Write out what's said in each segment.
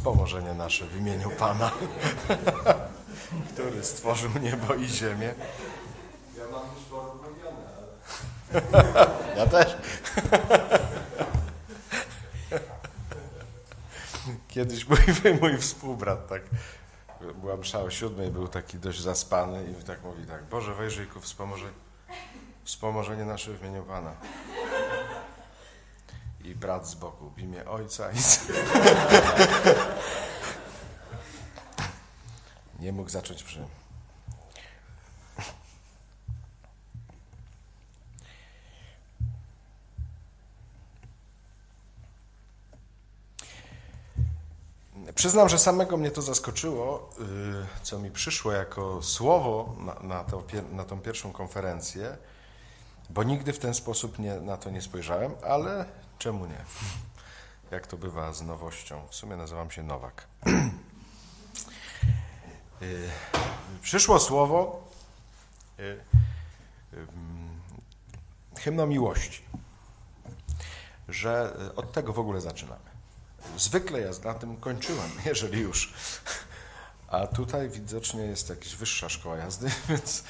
wspomożenie nasze w imieniu Pana, który stworzył niebo i ziemię. Ja mam już ale... Ja też. Kiedyś mój, mój współbrat tak, była msza o siódmej, był taki dość zaspany i tak mówi tak, Boże wejrzyj ku wspomożenie, wspomożenie nasze w imieniu Pana. I brat z boku w imię Ojca i Nie mógł zacząć przy Przyznam, że samego mnie to zaskoczyło, y, co mi przyszło jako słowo na, na, to, na tą pierwszą konferencję, bo nigdy w ten sposób nie, na to nie spojrzałem, ale czemu nie? Jak to bywa z nowością? W sumie nazywam się Nowak. Y, przyszło słowo y, hymno miłości, że od tego w ogóle zaczynamy. Zwykle ja na tym kończyłem, jeżeli już. A tutaj widocznie jest jakaś wyższa szkoła jazdy, więc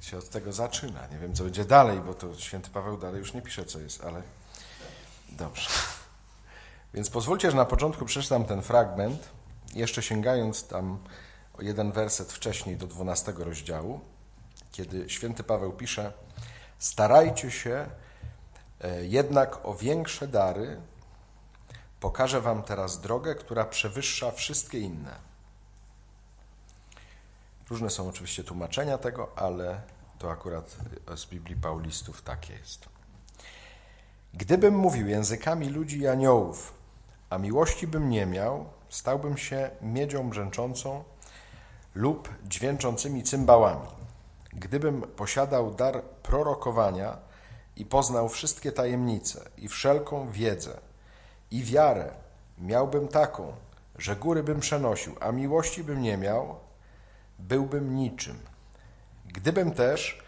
się od tego zaczyna. Nie wiem, co będzie dalej, bo to święty Paweł dalej już nie pisze, co jest, ale dobrze. Więc pozwólcie, że na początku przeczytam ten fragment, jeszcze sięgając tam o jeden werset wcześniej do 12 rozdziału, kiedy święty Paweł pisze: Starajcie się e, jednak o większe dary, Pokażę Wam teraz drogę, która przewyższa wszystkie inne. Różne są oczywiście tłumaczenia tego, ale to akurat z Biblii Paulistów tak jest. Gdybym mówił językami ludzi i aniołów, a miłości bym nie miał, stałbym się miedzią brzęczącą lub dźwięczącymi cymbałami. Gdybym posiadał dar prorokowania i poznał wszystkie tajemnice i wszelką wiedzę, i wiarę miałbym taką, że góry bym przenosił, a miłości bym nie miał, byłbym niczym. Gdybym też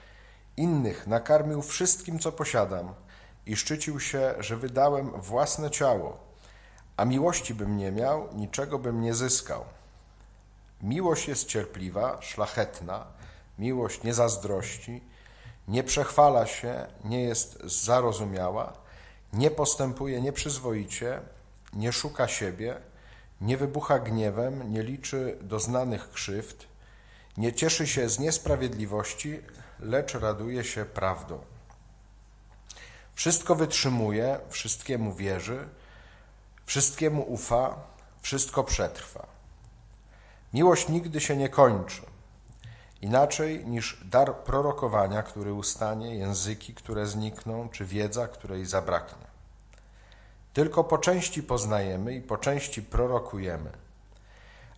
innych nakarmił wszystkim, co posiadam i szczycił się, że wydałem własne ciało, a miłości bym nie miał, niczego bym nie zyskał. Miłość jest cierpliwa, szlachetna, miłość nie zazdrości, nie przechwala się, nie jest zarozumiała, nie postępuje nieprzyzwoicie, nie szuka siebie, nie wybucha gniewem, nie liczy doznanych krzywd, nie cieszy się z niesprawiedliwości, lecz raduje się prawdą. Wszystko wytrzymuje, wszystkiemu wierzy, wszystkiemu ufa, wszystko przetrwa. Miłość nigdy się nie kończy. Inaczej niż dar prorokowania, który ustanie, języki, które znikną, czy wiedza, której zabraknie. Tylko po części poznajemy i po części prorokujemy.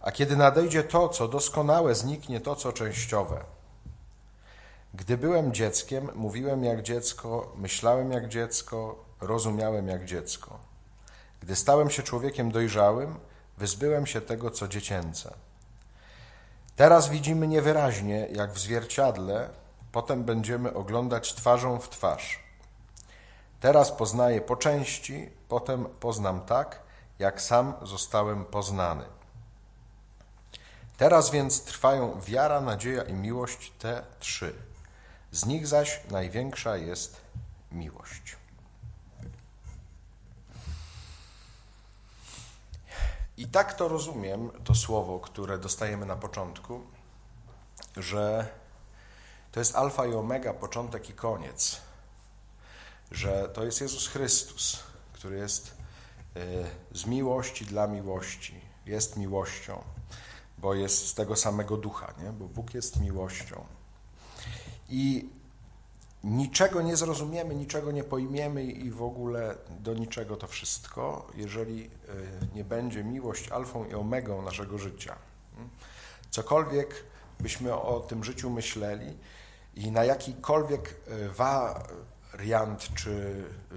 A kiedy nadejdzie to, co doskonałe, zniknie to, co częściowe. Gdy byłem dzieckiem, mówiłem jak dziecko, myślałem jak dziecko, rozumiałem jak dziecko. Gdy stałem się człowiekiem dojrzałym, wyzbyłem się tego, co dziecięce. Teraz widzimy niewyraźnie, jak w zwierciadle, potem będziemy oglądać twarzą w twarz. Teraz poznaję po części, potem poznam tak, jak sam zostałem poznany. Teraz więc trwają wiara, nadzieja i miłość, te trzy. Z nich zaś największa jest miłość. I tak to rozumiem, to słowo, które dostajemy na początku, że to jest alfa i omega, początek i koniec. Że to jest Jezus Chrystus, który jest e, z miłości dla miłości, jest miłością, bo jest z tego samego ducha, nie? bo Bóg jest miłością. I niczego nie zrozumiemy, niczego nie pojmiemy i w ogóle do niczego to wszystko, jeżeli e, nie będzie miłość alfą i omegą naszego życia. Cokolwiek byśmy o tym życiu myśleli i na jakikolwiek e, wariant czy e,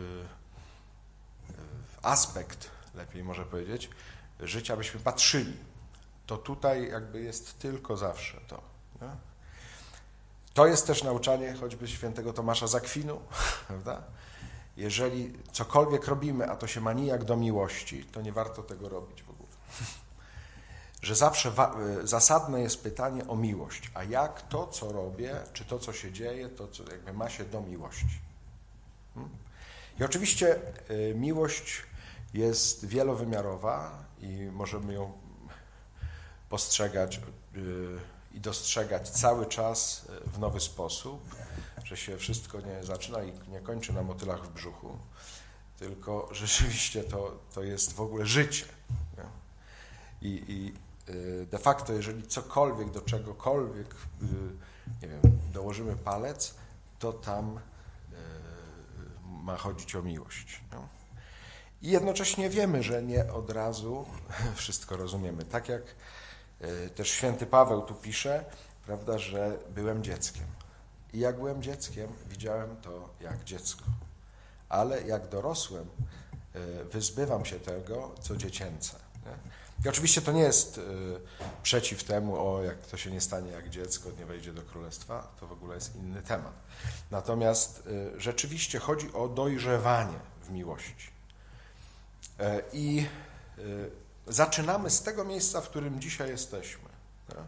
aspekt, lepiej może powiedzieć, życia byśmy patrzyli, to tutaj jakby jest tylko zawsze to. Nie? To jest też nauczanie choćby świętego Tomasza Zakwinu, prawda? Jeżeli cokolwiek robimy, a to się ma nijak do miłości, to nie warto tego robić w ogóle. że zawsze y, zasadne jest pytanie o miłość. A jak to, co robię, czy to, co się dzieje, to co jakby ma się do miłości? Hmm? I oczywiście y, miłość jest wielowymiarowa i możemy ją postrzegać y, i dostrzegać cały czas y, w nowy sposób, że się wszystko nie zaczyna i nie kończy na motylach w brzuchu, tylko rzeczywiście to, to jest w ogóle życie. I, I y, de facto, jeżeli cokolwiek do czegokolwiek, y, nie wiem, dołożymy palec, to tam ma chodzić o miłość. I jednocześnie wiemy, że nie od razu wszystko rozumiemy. Tak jak też święty Paweł tu pisze, prawda, że byłem dzieckiem. I jak byłem dzieckiem, widziałem to jak dziecko. Ale jak dorosłem, y, wyzbywam się tego, co dziecięce. Nie? I oczywiście to nie jest y, przeciw temu, o jak to się nie stanie jak dziecko, nie wejdzie do królestwa, to w ogóle jest inny temat. Natomiast rzeczywiście chodzi o dojrzewanie w miłości. E, I zaczynamy z tego miejsca, w którym dzisiaj jesteśmy. Nie?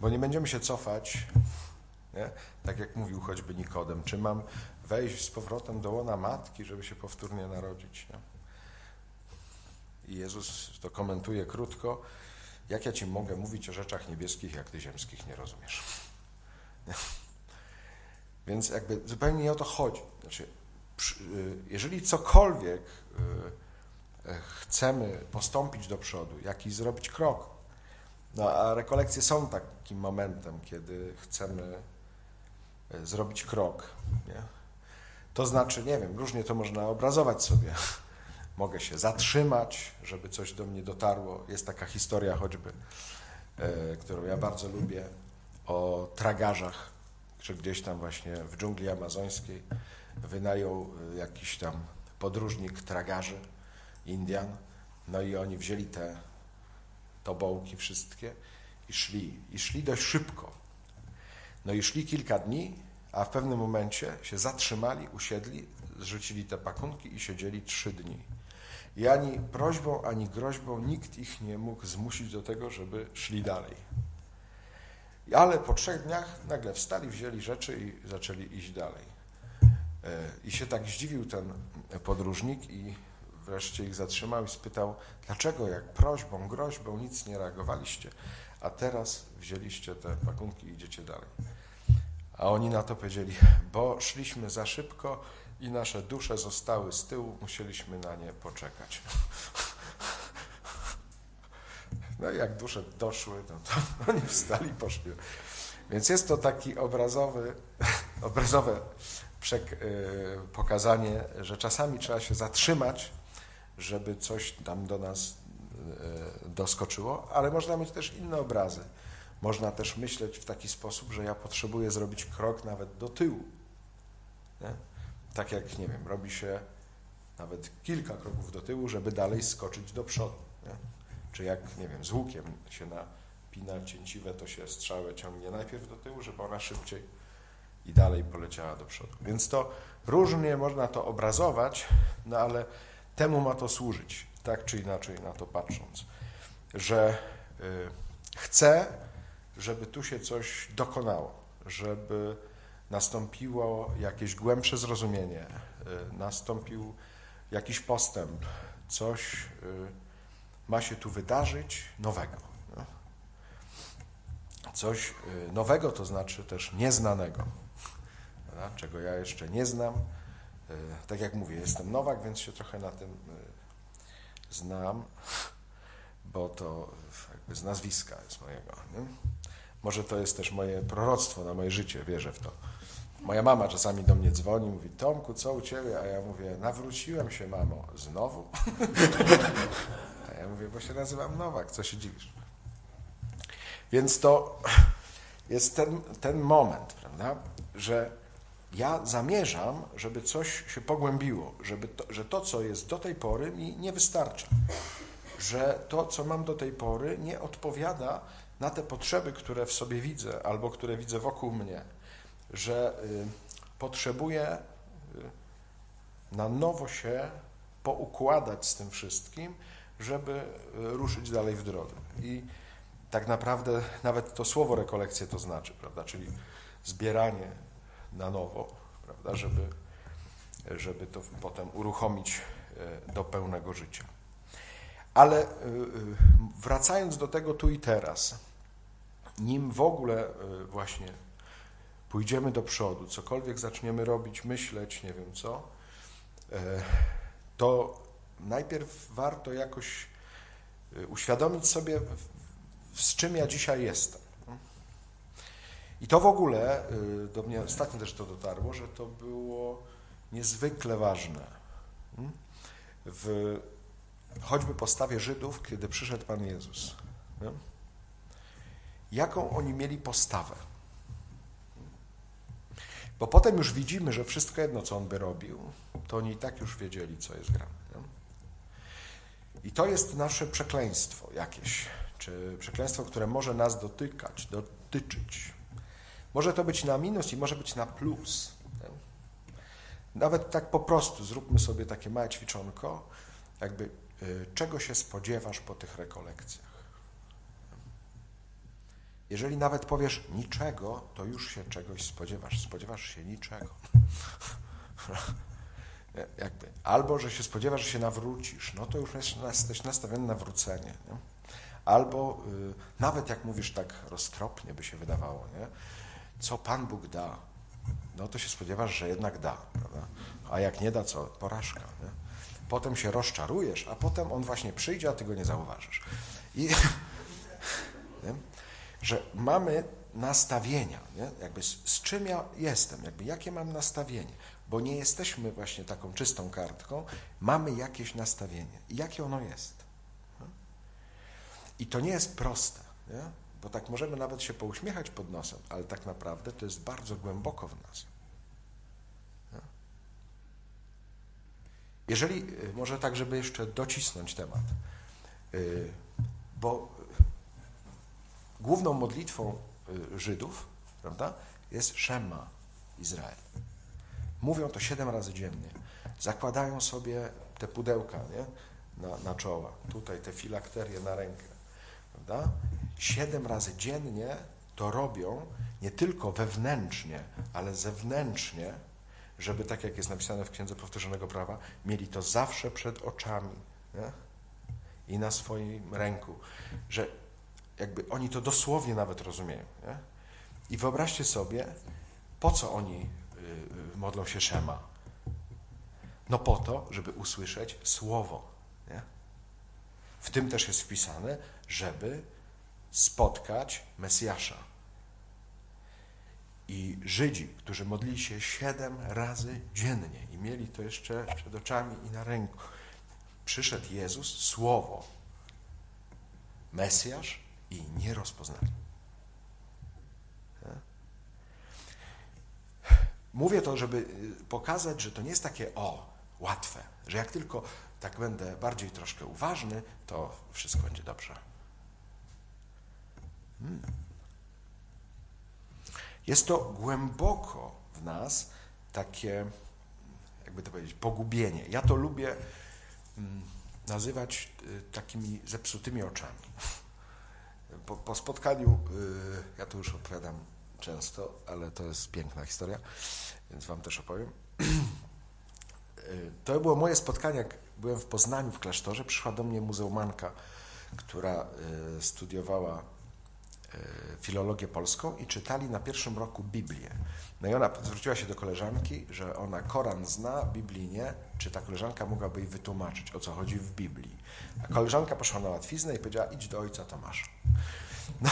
Bo nie będziemy się cofać, nie? tak jak mówił choćby Nikodem, czy mam wejść z powrotem do łona matki, żeby się powtórnie narodzić. Nie? I Jezus to komentuje krótko, jak ja ci mogę mówić o rzeczach niebieskich, jak ty ziemskich nie rozumiesz. Nie? Więc jakby zupełnie nie o to chodzi. Znaczy, y, jeżeli cokolwiek y, chcemy postąpić do przodu, jakiś zrobić krok, no a rekolekcje są takim momentem, kiedy chcemy y, zrobić krok, nie? To znaczy, nie wiem, różnie to można obrazować sobie. Mogę się zatrzymać, żeby coś do mnie dotarło. Jest taka historia choćby, e, którą ja bardzo lubię, o tragarzach, że gdzieś tam właśnie w dżungli amazońskiej wynajął e, jakiś tam podróżnik tragarzy, Indian, no i oni wzięli te tobołki wszystkie i szli. I szli dość szybko. No i szli kilka dni, a w pewnym momencie się zatrzymali, usiedli, zrzucili te pakunki i siedzieli trzy dni. I ani prośbą, ani groźbą nikt ich nie mógł zmusić do tego, żeby szli dalej. Ale po trzech dniach nagle wstali, wzięli rzeczy i zaczęli iść dalej. E, I się tak zdziwił ten podróżnik i wreszcie ich zatrzymał i spytał, dlaczego jak prośbą, groźbą nic nie reagowaliście, a teraz wzięliście te pakunki i idziecie dalej. A oni na to powiedzieli, bo szliśmy za szybko i nasze dusze zostały z tyłu, musieliśmy na nie poczekać. No i jak dusze doszły, no to oni wstali poszli. Więc jest to taki obrazowy, obrazowe y, pokazanie, że czasami trzeba się zatrzymać, żeby coś tam do nas y, doskoczyło, ale można mieć też inne obrazy. Można też myśleć w taki sposób, że ja potrzebuję zrobić krok nawet do tyłu. Nie? Tak jak, nie wiem, robi się nawet kilka kroków do tyłu, żeby dalej skoczyć do przodu. Nie? Czy jak, nie wiem, z łukiem się napina cięciwe, to się strzałę ciągnie najpierw do tyłu, żeby ona szybciej i dalej poleciała do przodu. Więc to różnie można to obrazować, no ale temu ma to służyć, tak czy inaczej na to patrząc, że y, chcę, żeby tu się coś dokonało, żeby nastąpiło jakieś głębsze zrozumienie, y, nastąpił jakiś postęp, coś y, ma się tu wydarzyć nowego. no. Coś nowego to znaczy też nieznanego, czego ja jeszcze nie znam. Y, Tak jak mówię, jestem Nowak, więc się trochę na tym y, znam, bo to jakby z nazwiska jest mojego. Nie? Może to jest też moje proroctwo na moje życie, wierzę w to. Moja mama czasami do mnie dzwoni, mówi, Tomku, co u Ciebie? A ja mówię, nawróciłem się, mamo. Znowu? A ja mówię, bo się nazywam Nowak, co się dziwisz? Więc to jest ten, ten moment, prawda, że ja zamierzam, żeby coś się pogłębiło, żeby to, że to, co jest do tej pory, mi nie wystarcza. Że to, co mam do tej pory, nie odpowiada na te potrzeby, które w sobie widzę albo które widzę wokół mnie. Że y, potrzebuję y, na nowo się poukładać z tym wszystkim, żeby y, ruszyć dalej w drogę. I tak naprawdę nawet to słowo rekolekcje to znaczy, prawda? Czyli zbieranie na nowo, prawda? Żeby, żeby to potem uruchomić y, do pełnego życia. Ale y, y, wracając do tego tu i teraz, nim w ogóle właśnie pójdziemy do przodu, cokolwiek zaczniemy robić, myśleć, nie wiem co, e, to najpierw warto jakoś uświadomić sobie, z czym ja dzisiaj jestem. I to w ogóle, y, do mnie ostatnio też to dotarło, że to było niezwykle ważne. mm, W choćby postawie Żydów, kiedy przyszedł Pan Jezus. Jaką oni mieli postawę? Bo potem już widzimy, że wszystko jedno, co on by robił, to oni i tak już wiedzieli, co jest grane. Nie? I to jest nasze przekleństwo jakieś, czy przekleństwo, które może nas dotykać, dotyczyć. Może to być na minus i może być na plus. Nawet tak po prostu zróbmy sobie takie małe ćwiczonko, jakby y, czego się spodziewasz po tych rekolekcjach. Jeżeli nawet powiesz niczego, to już się czegoś spodziewasz. Spodziewasz się niczego. Jakby. Albo, że się spodziewasz, że się nawrócisz, no to już jest- jesteś nastawiony na wrócenie. Nie? Albo y, nawet jak mówisz tak roztropnie, by się wydawało, nie? Co Pan Bóg da, no to się spodziewasz, że jednak da. Prawda? A jak nie da, co? Porażka. Nie? Potem się rozczarujesz, a potem on właśnie przyjdzie, a ty go nie zauważysz. I nie? że mamy nastawienia, nie? jakby z, z czym ja jestem, jakby jakie mam nastawienie, bo nie jesteśmy właśnie taką czystą kartką, mamy jakieś nastawienie. I jakie ono jest? nie? I to nie jest proste, nie? Bo tak możemy nawet się pouśmiechać pod nosem, ale tak naprawdę to jest bardzo głęboko w nas. nie? Jeżeli, y, może tak, żeby jeszcze docisnąć temat, y, bo główną modlitwą y, Żydów, prawda, jest Szema Izrael. Mówią to siedem razy dziennie. Zakładają sobie te pudełka nie? Na, na czoła, tutaj te filakterie na rękę. Prawda? Siedem razy dziennie to robią nie tylko wewnętrznie, ale zewnętrznie, żeby tak jak jest napisane w Księdze Powtórzonego Prawa, mieli to zawsze przed oczami nie? i na swoim ręku, że jakby oni to dosłownie nawet rozumieją. Nie? I wyobraźcie sobie, po co oni y, y, modlą się Szema? No po to, żeby usłyszeć Słowo. Nie? W tym też jest wpisane, żeby spotkać Mesjasza. I Żydzi, którzy modlili się siedem razy dziennie i mieli to jeszcze przed oczami i na ręku, przyszedł Jezus, Słowo, Mesjasz i nie rozpoznali. Mówię to, żeby y, pokazać, że to nie jest takie o, łatwe, że jak tylko tak będę bardziej troszkę uważny, to wszystko będzie dobrze. Hmm. Jest to głęboko w nas takie, jakby to powiedzieć, pogubienie. Ja to lubię mm, nazywać y, takimi zepsutymi oczami. Po, po spotkaniu, y, ja to już opowiadam często, ale to jest piękna historia, więc Wam też opowiem. Y, To było moje spotkanie, jak byłem w Poznaniu w klasztorze. Przyszła do mnie muzeumanka, która studiowała filologię polską i czytali na pierwszym roku Biblię. No i ona zwróciła się do koleżanki, że ona Koran zna, Biblii nie. Czy ta koleżanka mogłaby jej wytłumaczyć, o co chodzi w Biblii? A koleżanka poszła na łatwiznę i powiedziała, idź do ojca Tomasza. No,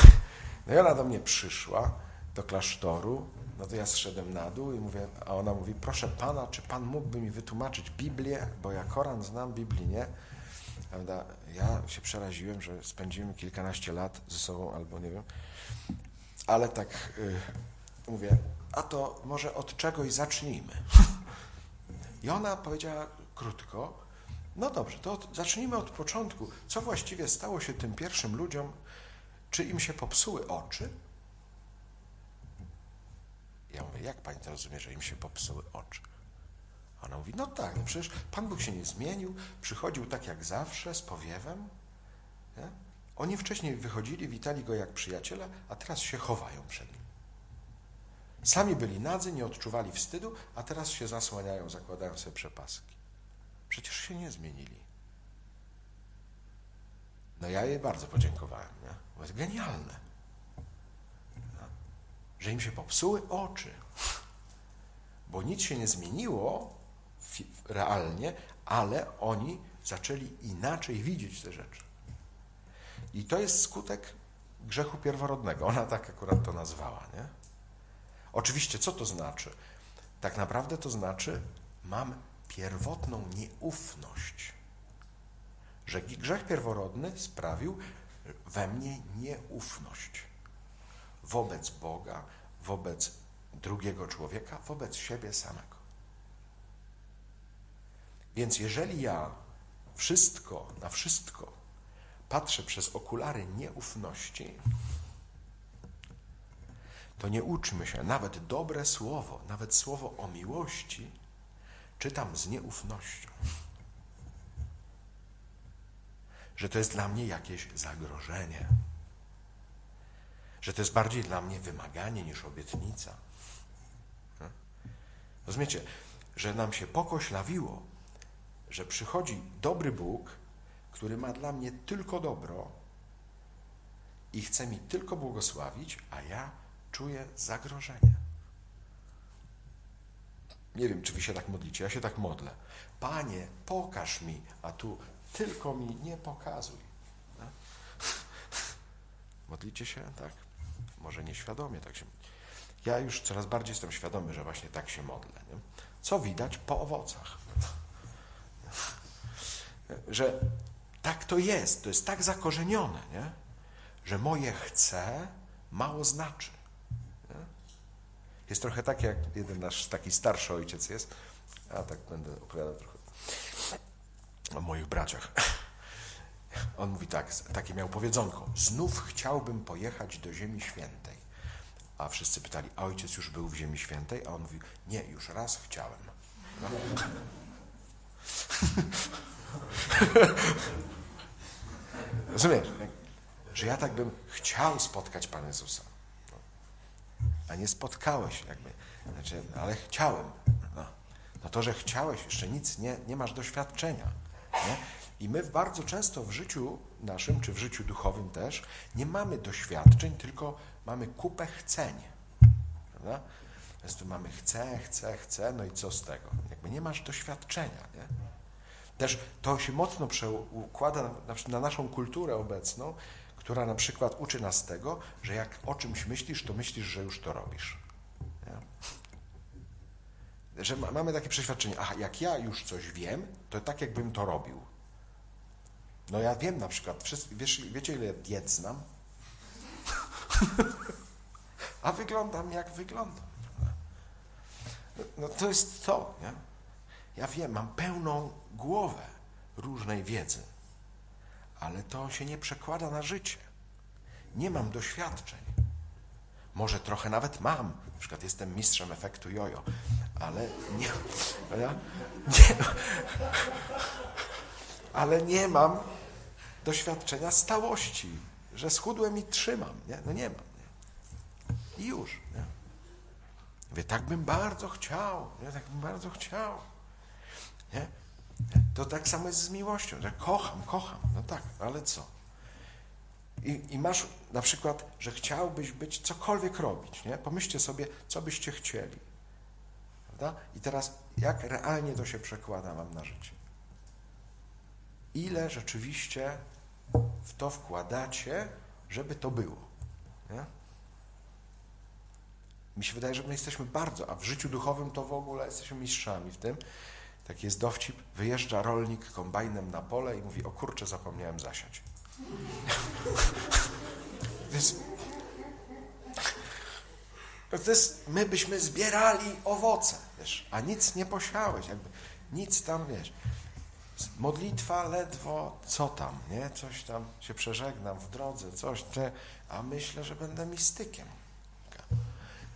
no i ona do mnie przyszła do klasztoru, no to ja zszedłem na dół i mówię, a ona mówi, proszę pana, czy pan mógłby mi wytłumaczyć Biblię, bo ja Koran znam, Biblii nie. Prawda? Ja się przeraziłem, że spędzimy kilkanaście lat ze sobą, albo nie wiem, ale tak y, mówię, a to może od czegoś zacznijmy. I ona powiedziała krótko, no dobrze, to od, zacznijmy od początku. Co właściwie stało się tym pierwszym ludziom? Czy im się popsuły oczy? Ja mówię, jak pani to rozumie, że im się popsuły oczy? Ona mówi, no tak, no przecież Pan Bóg się nie zmienił, przychodził tak jak zawsze, z powiewem. Nie? Oni wcześniej wychodzili, witali go jak przyjaciela, a teraz się chowają przed nim. Sami byli nadzy, nie odczuwali wstydu, a teraz się zasłaniają, zakładają sobie przepaski. Przecież się nie zmienili. No ja jej bardzo podziękowałem, nie? Bo jest genialne. No. Że im się popsuły oczy. Bo nic się nie zmieniło realnie, ale oni zaczęli inaczej widzieć te rzeczy. I to jest skutek grzechu pierworodnego. Ona tak akurat to nazwała, nie? Oczywiście, co to znaczy? Tak naprawdę to znaczy, mam pierwotną nieufność. Że grzech pierworodny sprawił we mnie nieufność wobec Boga, wobec drugiego człowieka, wobec siebie samego. Więc jeżeli ja wszystko, na wszystko patrzę przez okulary nieufności, to nie uczmy się, nawet dobre słowo, nawet słowo o miłości, czytam z nieufnością. Że to jest dla mnie jakieś zagrożenie. Że to jest bardziej dla mnie wymaganie niż obietnica. Rozumiecie, że nam się pokoślawiło, że przychodzi dobry Bóg, który ma dla mnie tylko dobro i chce mi tylko błogosławić, a ja czuję zagrożenie. Nie wiem, czy wy się tak modlicie, ja się tak modlę. Panie, pokaż mi, a tu tylko mi nie pokazuj. No? Modlicie się tak? Może nieświadomie tak się. Ja już coraz bardziej jestem świadomy, że właśnie tak się modlę. Nie? Co widać po owocach? Że tak to jest, to jest tak zakorzenione, nie? że moje chce mało znaczy. Nie? Jest trochę tak, jak jeden nasz taki starszy ojciec jest, a tak będę opowiadał trochę o moich braciach. On mówi tak, takie miał powiedzonko, znów chciałbym pojechać do Ziemi Świętej. A wszyscy pytali, a ojciec już był w Ziemi Świętej? A on mówił, nie, już raz chciałem. No. Rozumiesz, że ja tak bym chciał spotkać Pana Jezusa. No. A nie spotkałeś jakby, znaczy, ale chciałem. No. no to, że chciałeś, jeszcze nic, nie, nie masz doświadczenia. Nie? I my bardzo często w życiu naszym, czy w życiu duchowym też, nie mamy doświadczeń, tylko mamy kupę chceń. Prawda? Więc tu mamy chcę, chcę, chcę, no i co z tego? Jakby nie masz doświadczenia. Nie? Też to się mocno przekłada na, na naszą kulturę obecną, która na przykład uczy nas tego, że jak o czymś myślisz, to myślisz, że już to robisz. Nie? Że ma, mamy takie przeświadczenie, aha, jak ja już coś wiem, to tak jakbym to robił. No ja wiem na przykład, wszyscy, wiesz, wiecie ile diet znam? A wyglądam jak wyglądam. No, no to jest to, nie? Ja wiem, mam pełną głowę różnej wiedzy, ale to się nie przekłada na życie. Nie mam doświadczeń. Może trochę nawet mam. Na przykład jestem mistrzem efektu jojo, ale nie, ja, nie, ale nie mam doświadczenia stałości, że schudłem i trzymam. Nie? No nie mam. Nie? I już. Nie? Mówię, tak bym bardzo chciał. Nie? Tak bym bardzo chciał. Nie? To tak samo jest z miłością, że kocham, kocham. No tak, ale co? I, I, masz na przykład, że chciałbyś być cokolwiek robić, nie? Pomyślcie sobie, co byście chcieli. Prawda? I teraz, jak realnie to się przekłada wam na życie? Ile rzeczywiście w to wkładacie, żeby to było? Nie? Mi się wydaje, że my jesteśmy bardzo, a w życiu duchowym to w ogóle jesteśmy mistrzami w tym. Taki jest dowcip, wyjeżdża rolnik kombajnem na pole i mówi, o kurczę, zapomniałem zasiać. Więc to jest, my byśmy zbierali owoce, wiesz, a nic nie posiałeś, jakby nic tam, wiesz. Modlitwa ledwo, co tam, nie? Coś tam się przeżegnam w drodze, coś, te, a myślę, że będę mistykiem.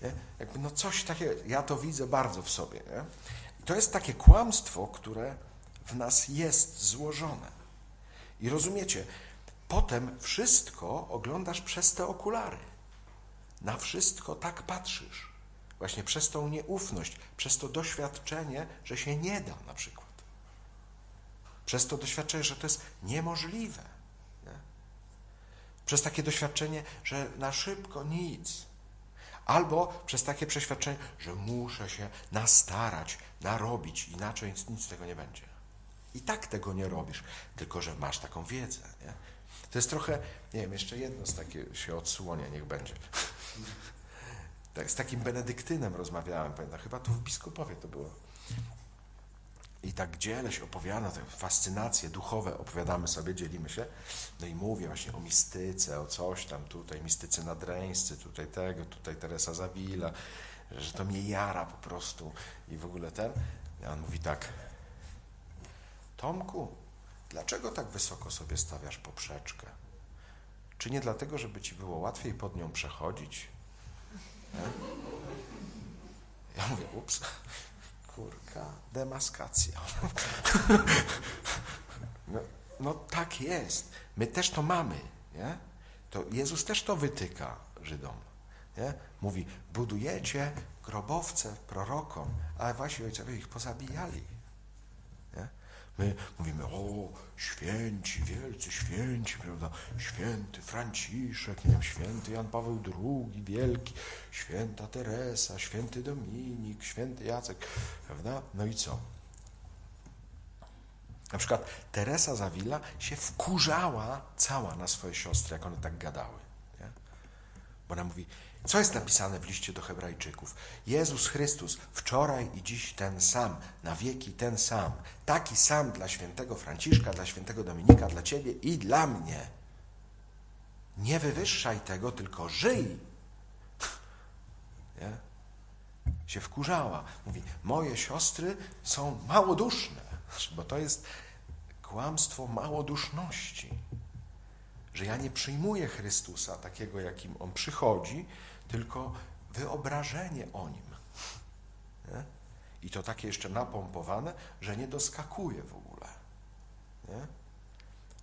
Nie? Jakby no coś takiego, ja to widzę bardzo w sobie, nie? I to jest takie kłamstwo, które w nas jest złożone. I rozumiecie, potem wszystko oglądasz przez te okulary. Na wszystko tak patrzysz. Właśnie przez tą nieufność, przez to doświadczenie, że się nie da na przykład. Przez to doświadczenie, że to jest niemożliwe. Nie? Przez takie doświadczenie, że na szybko nic. Albo przez takie przeświadczenie, że muszę się nastarać, narobić, inaczej nic, z tego nie będzie. I tak tego nie robisz, tylko że masz taką wiedzę. Nie? To jest trochę, nie wiem, jeszcze jedno z takie się odsłonie, niech będzie. Tak, z takim benedyktynem rozmawiałem, pamiętam, chyba tu w biskupowie to było. I tak gdzieś opowiada, te fascynacje duchowe opowiadamy sobie, dzielimy się. No i mówię właśnie o mistyce, o coś tam tutaj, mistycy nadreńscy, tutaj tego, tutaj Teresa Zawila, że to mnie jara po prostu i w ogóle ten. I on mówi tak, Tomku, dlaczego tak wysoko sobie stawiasz poprzeczkę? Czy nie dlatego, żeby ci było łatwiej pod nią przechodzić? Ja mówię, ups, kurka, demaskacja. No, no tak jest. My też to mamy. Nie? To Jezus też to wytyka Żydom. Nie? Mówi, budujecie grobowce prorokom, ale wasi ojcowie ich pozabijali. My mówimy, o, święci, wielcy święci, prawda? Święty Franciszek, nie wiem, święty Jan Paweł II, wielki, święta Teresa, święty Dominik, święty Jacek, prawda? No i co? Na przykład Teresa Zawila się wkurzała cała na swoje siostry, jak one tak gadały. Nie? Bo ona mówi, co jest napisane w liście do Hebrajczyków? Jezus Chrystus wczoraj i dziś ten sam, na wieki ten sam. Taki sam dla świętego Franciszka, dla świętego Dominika, dla ciebie i dla mnie. Nie wywyższaj tego, tylko żyj. Nie? Się wkurzała. Mówi, moje siostry są małoduszne, bo to jest kłamstwo małoduszności że ja nie przyjmuję Chrystusa takiego, jakim On przychodzi, tylko wyobrażenie o Nim. Nie? I to takie jeszcze napompowane, że nie doskakuje w ogóle. Nie?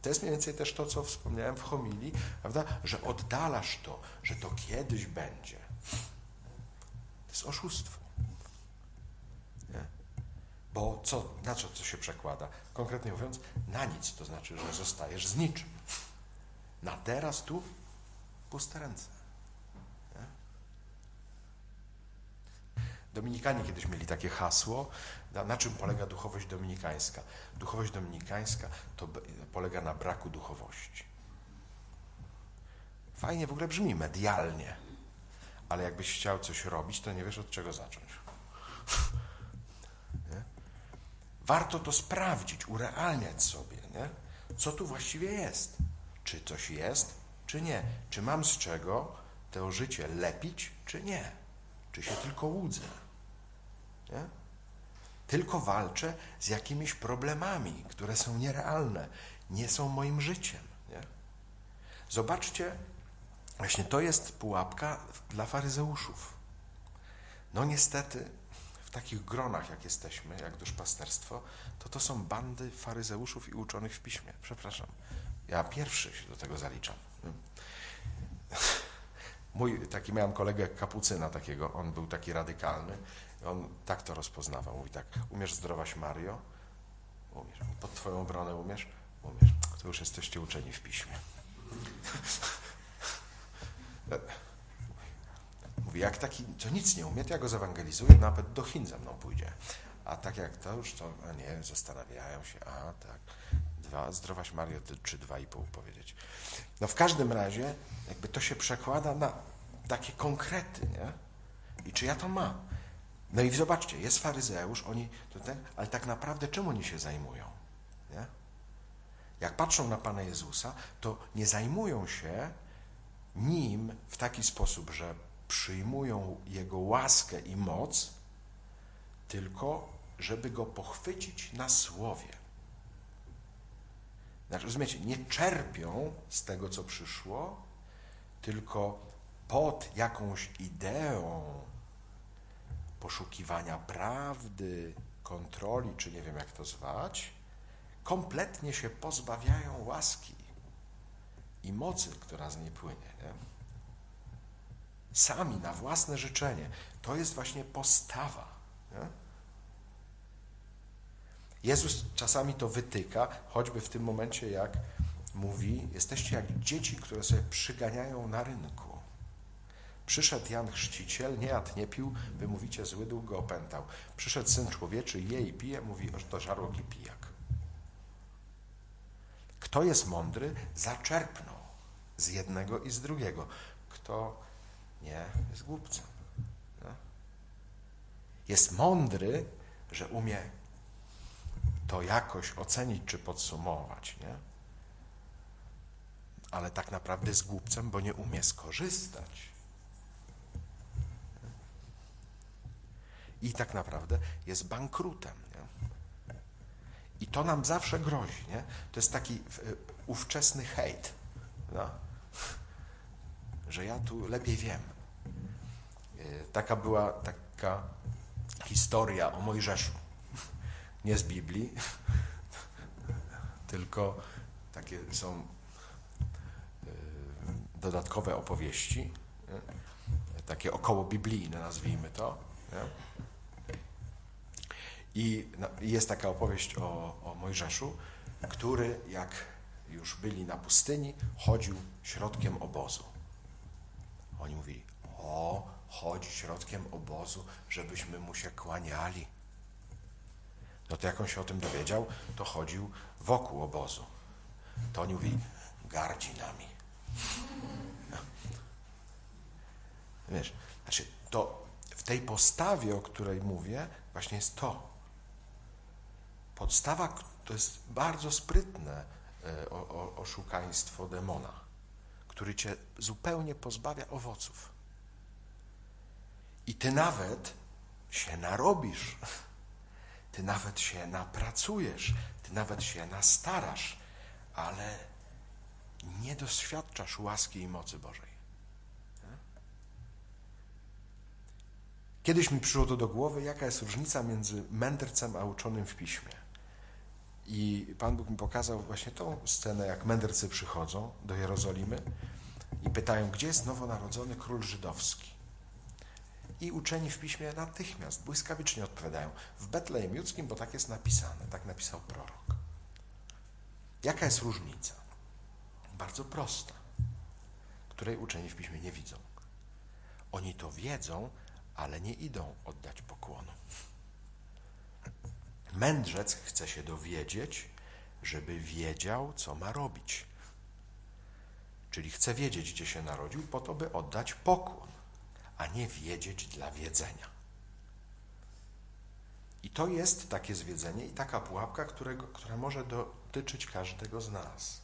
To jest mniej więcej też to, co wspomniałem w homilii, prawda? że oddalasz to, że to kiedyś będzie. To jest oszustwo. Nie? Bo co, na co to się przekłada? Konkretnie mówiąc, na nic, to znaczy, że zostajesz z niczym. Na teraz tu puste ręce. Dominikanie kiedyś mieli takie hasło, na, czym polega duchowość dominikańska. Duchowość dominikańska to polega na braku duchowości. Fajnie w ogóle brzmi, medialnie, ale jakbyś chciał coś robić, to nie wiesz od czego zacząć. Nie? Warto to sprawdzić, urealniać sobie, nie? co tu właściwie jest czy coś jest, czy nie. Czy mam z czego to życie lepić, czy nie. Czy się tylko łudzę. Nie? Tylko walczę z jakimiś problemami, które są nierealne, nie są moim życiem. Nie? Zobaczcie, właśnie to jest pułapka dla faryzeuszów. No niestety, w takich gronach, jak jesteśmy, jak duszpasterstwo, to to są bandy faryzeuszów i uczonych w piśmie. Przepraszam. Ja pierwszy się do tego zaliczam. Mój, taki miałem kolegę kapucyna takiego, on był taki radykalny, on tak to rozpoznawał, mówi tak, umiesz zdrowaś Mario? Umiesz. Pod twoją obronę umiesz? Umiesz. To już jesteście uczeni w piśmie. Mówi, jak taki, co nic nie umie, to ja go zewangelizuję, nawet do Chin ze mną pójdzie. A tak jak to już, to a nie, zastanawiają się, a tak dwa, zdrowaś Mario, czy dwa i pół powiedzieć. No w każdym razie, jakby to się przekłada na takie konkrety, nie? I czy ja to mam? No i zobaczcie, jest faryzeusz, oni tutaj, ale tak naprawdę czym oni się zajmują? Nie? Jak patrzą na Pana Jezusa, to nie zajmują się nim w taki sposób, że przyjmują Jego łaskę i moc, tylko żeby Go pochwycić na słowie. Znaczy, rozumiecie, nie czerpią z tego, co przyszło, tylko pod jakąś ideą poszukiwania prawdy, kontroli, czy nie wiem jak to zwać, kompletnie się pozbawiają łaski i mocy, która z niej płynie. Nie? Sami na własne życzenie. To jest właśnie postawa. Nie? Jezus czasami to wytyka, choćby w tym momencie, jak mówi: Jesteście jak dzieci, które sobie przyganiają na rynku. Przyszedł Jan Chrzciciel, nie jadł, nie pił, wy mówicie, zły duch go opętał. Przyszedł Syn Człowieczy, je i pije, mówi, że to żarłok i pijak. Kto jest mądry, zaczerpnął z jednego i z drugiego. Kto nie, jest głupcem. Jest mądry, że umie to jakoś ocenić czy podsumować, nie? Ale tak naprawdę jest głupcem, bo nie umie skorzystać. I tak naprawdę jest bankrutem. Nie? I to nam zawsze grozi. Nie? To jest taki ówczesny hejt. No. Że ja tu lepiej wiem. Taka była taka historia o Mojżeszu. Nie z Biblii, tylko takie są dodatkowe opowieści, takie około biblijne, nazwijmy to. I jest taka opowieść o, o Mojżeszu, który jak już byli na pustyni, chodził środkiem obozu. Oni mówili, o, chodzi środkiem obozu, żebyśmy mu się kłaniali. No to jak on się o tym dowiedział, to chodził wokół obozu. To oni mówili, gardzi nami. Wiesz, znaczy to w tej postawie, o której mówię, właśnie jest to. Podstawa to jest bardzo sprytne e, oszukaństwo demona, który cię zupełnie pozbawia owoców. I ty nawet się narobisz, ty nawet się napracujesz, ty nawet się nastarasz, ale nie doświadczasz łaski i mocy Bożej. Kiedyś mi przyszło to do głowy, jaka jest różnica między mędrcem a uczonym w piśmie. I Pan Bóg mi pokazał właśnie tą scenę, jak mędrcy przychodzą do Jerozolimy i pytają, gdzie jest nowonarodzony król żydowski. I uczeni w piśmie natychmiast, błyskawicznie odpowiadają, w Betlejem Judzkim, bo tak jest napisane, tak napisał prorok. Jaka jest różnica? Bardzo prosta, której uczeni w piśmie nie widzą. Oni to wiedzą, ale nie idą oddać pokłonu. Mędrzec chce się dowiedzieć, żeby wiedział, co ma robić. Czyli chce wiedzieć, gdzie się narodził, po to, by oddać pokłon, a nie wiedzieć dla wiedzenia. I to jest takie zwiedzenie i taka pułapka, którego, która może dotyczyć każdego z nas.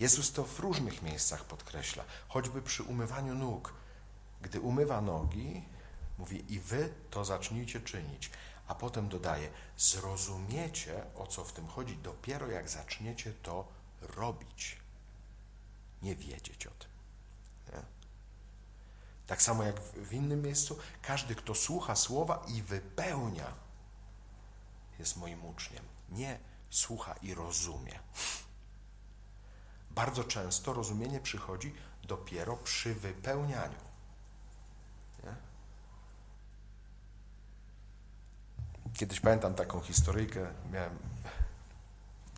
Jezus to w różnych miejscach podkreśla, choćby przy umywaniu nóg. Gdy umywa nogi, mówi: I wy to zacznijcie czynić. A potem dodaje: Zrozumiecie, o co w tym chodzi, dopiero jak zaczniecie to robić. Nie wiedzieć o tym. Nie? Tak samo jak w innym miejscu, każdy, kto słucha słowa i wypełnia, jest moim uczniem. Nie słucha i rozumie. Bardzo często rozumienie przychodzi dopiero przy wypełnianiu. Kiedyś pamiętam taką historyjkę, miałem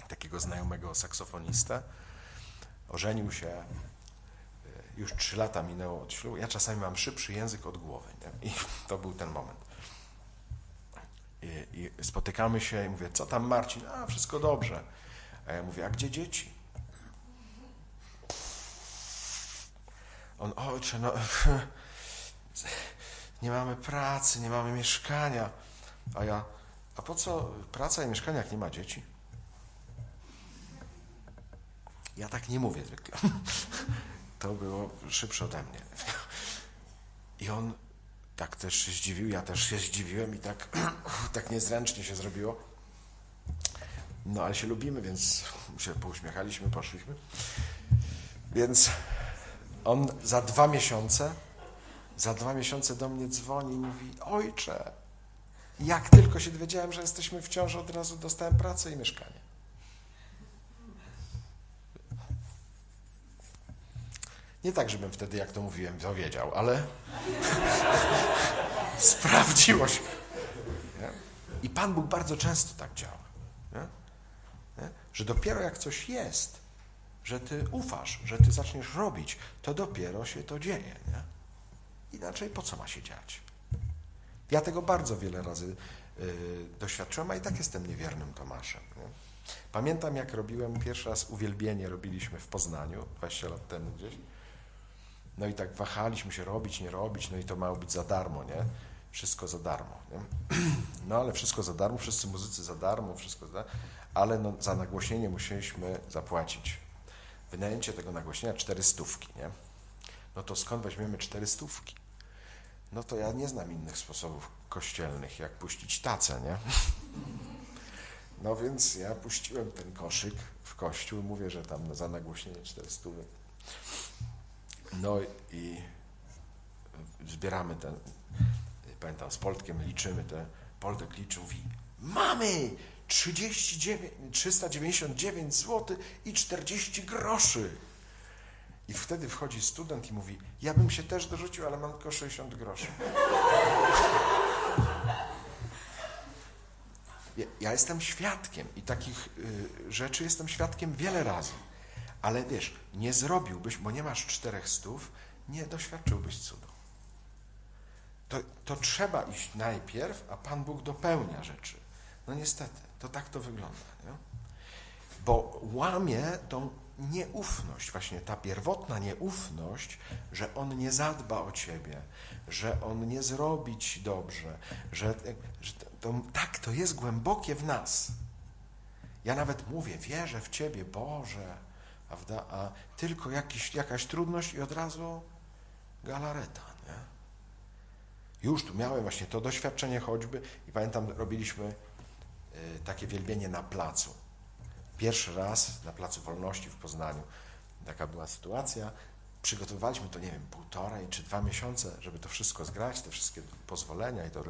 takiego znajomego saksofonistę, ożenił się, e, już trzy lata minęło od ślubu, ja czasami mam szybszy język od głowy nie? i to był ten moment. I, I, spotykamy się i mówię, co tam Marcin? A, wszystko dobrze. A ja mówię, a gdzie dzieci? On, ojcze, no, nie mamy pracy, nie mamy mieszkania. A ja, a po co praca i mieszkanie, jak nie ma dzieci? Ja tak nie mówię zwykle. To było szybsze ode mnie. I on tak też się zdziwił, ja też się zdziwiłem i tak, tak niezręcznie się zrobiło. No ale się lubimy, więc się pouśmiechaliśmy, poszliśmy. Więc on za dwa miesiące, za dwa miesiące do mnie dzwoni i mówi, ojcze, Jak tylko się dowiedziałem, że jesteśmy w ciąży, od razu dostałem pracę i mieszkanie. Nie tak, żebym wtedy, jak to mówiłem, to wiedział, ale sprawdziło się. Nie? I Pan Bóg bardzo często tak działa. Nie? Nie? Że dopiero jak coś jest, że ty ufasz, że ty zaczniesz robić, to dopiero się to dzieje. Inaczej po co ma się dziać? Ja tego bardzo wiele razy y, doświadczyłem, a i tak jestem niewiernym Tomaszem. Nie? Pamiętam, jak robiłem pierwszy raz uwielbienie, robiliśmy w Poznaniu, 20 lat temu gdzieś. No i tak wahaliśmy się robić, nie robić, no i to miało być za darmo, nie? Wszystko za darmo. Nie? No ale wszystko za darmo, wszyscy muzycy za darmo, wszystko za darmo, ale no, za nagłośnienie musieliśmy zapłacić. Wynajęcie tego nagłośnienia cztery stówki, nie? No to skąd weźmiemy cztery stówki? No to ja nie znam innych sposobów kościelnych, jak puścić tacę, nie? No więc ja puściłem ten koszyk w kościół, mówię, że tam za nagłośnienie 400. No i zbieramy ten, pamiętam, z Poltkiem liczymy te, Poltek liczy, mówi, mamy 39, 399 zł i 40 groszy. I wtedy wchodzi student i mówi, ja bym się też dorzucił, ale mam tylko 60 groszy. Ja, ja jestem świadkiem i takich y, rzeczy jestem świadkiem wiele razy. Ale wiesz, nie zrobiłbyś, bo nie masz czterech stów, nie doświadczyłbyś cudu. To, to trzeba iść najpierw, a Pan Bóg dopełnia rzeczy. No niestety, to tak to wygląda. Nie? Bo łamie tą nieufność, właśnie ta pierwotna nieufność, że On nie zadba o ciebie, że On nie zrobi ci dobrze, że, że to, tak, to jest głębokie w nas. Ja nawet mówię, wierzę w Ciebie, Boże, prawda? a tylko jakiś, jakaś trudność i od razu galareta. Nie? Już tu miałem właśnie to doświadczenie choćby i pamiętam, robiliśmy y, takie wielbienie na placu. Pierwszy raz na Placu Wolności w Poznaniu. Taka była sytuacja. Przygotowywaliśmy to, nie wiem, półtorej czy dwa miesiące, żeby to wszystko zgrać, te wszystkie pozwolenia i to.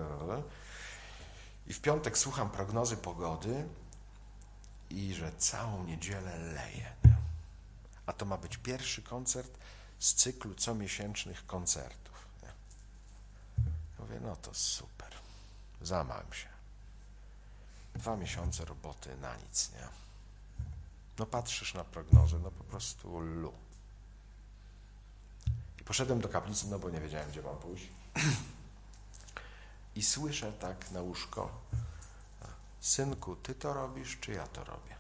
I w piątek słucham prognozy pogody i że całą niedzielę leje. A to ma być pierwszy koncert z cyklu comiesięcznych koncertów. Mówię, no to super. Zamałem się. Dwa miesiące roboty na nic, nie? No patrzysz na prognozę, no po prostu lu. I poszedłem do kaplicy, no bo nie wiedziałem, gdzie mam pójść. I słyszę tak na łóżko, synku, ty to robisz, czy ja to robię?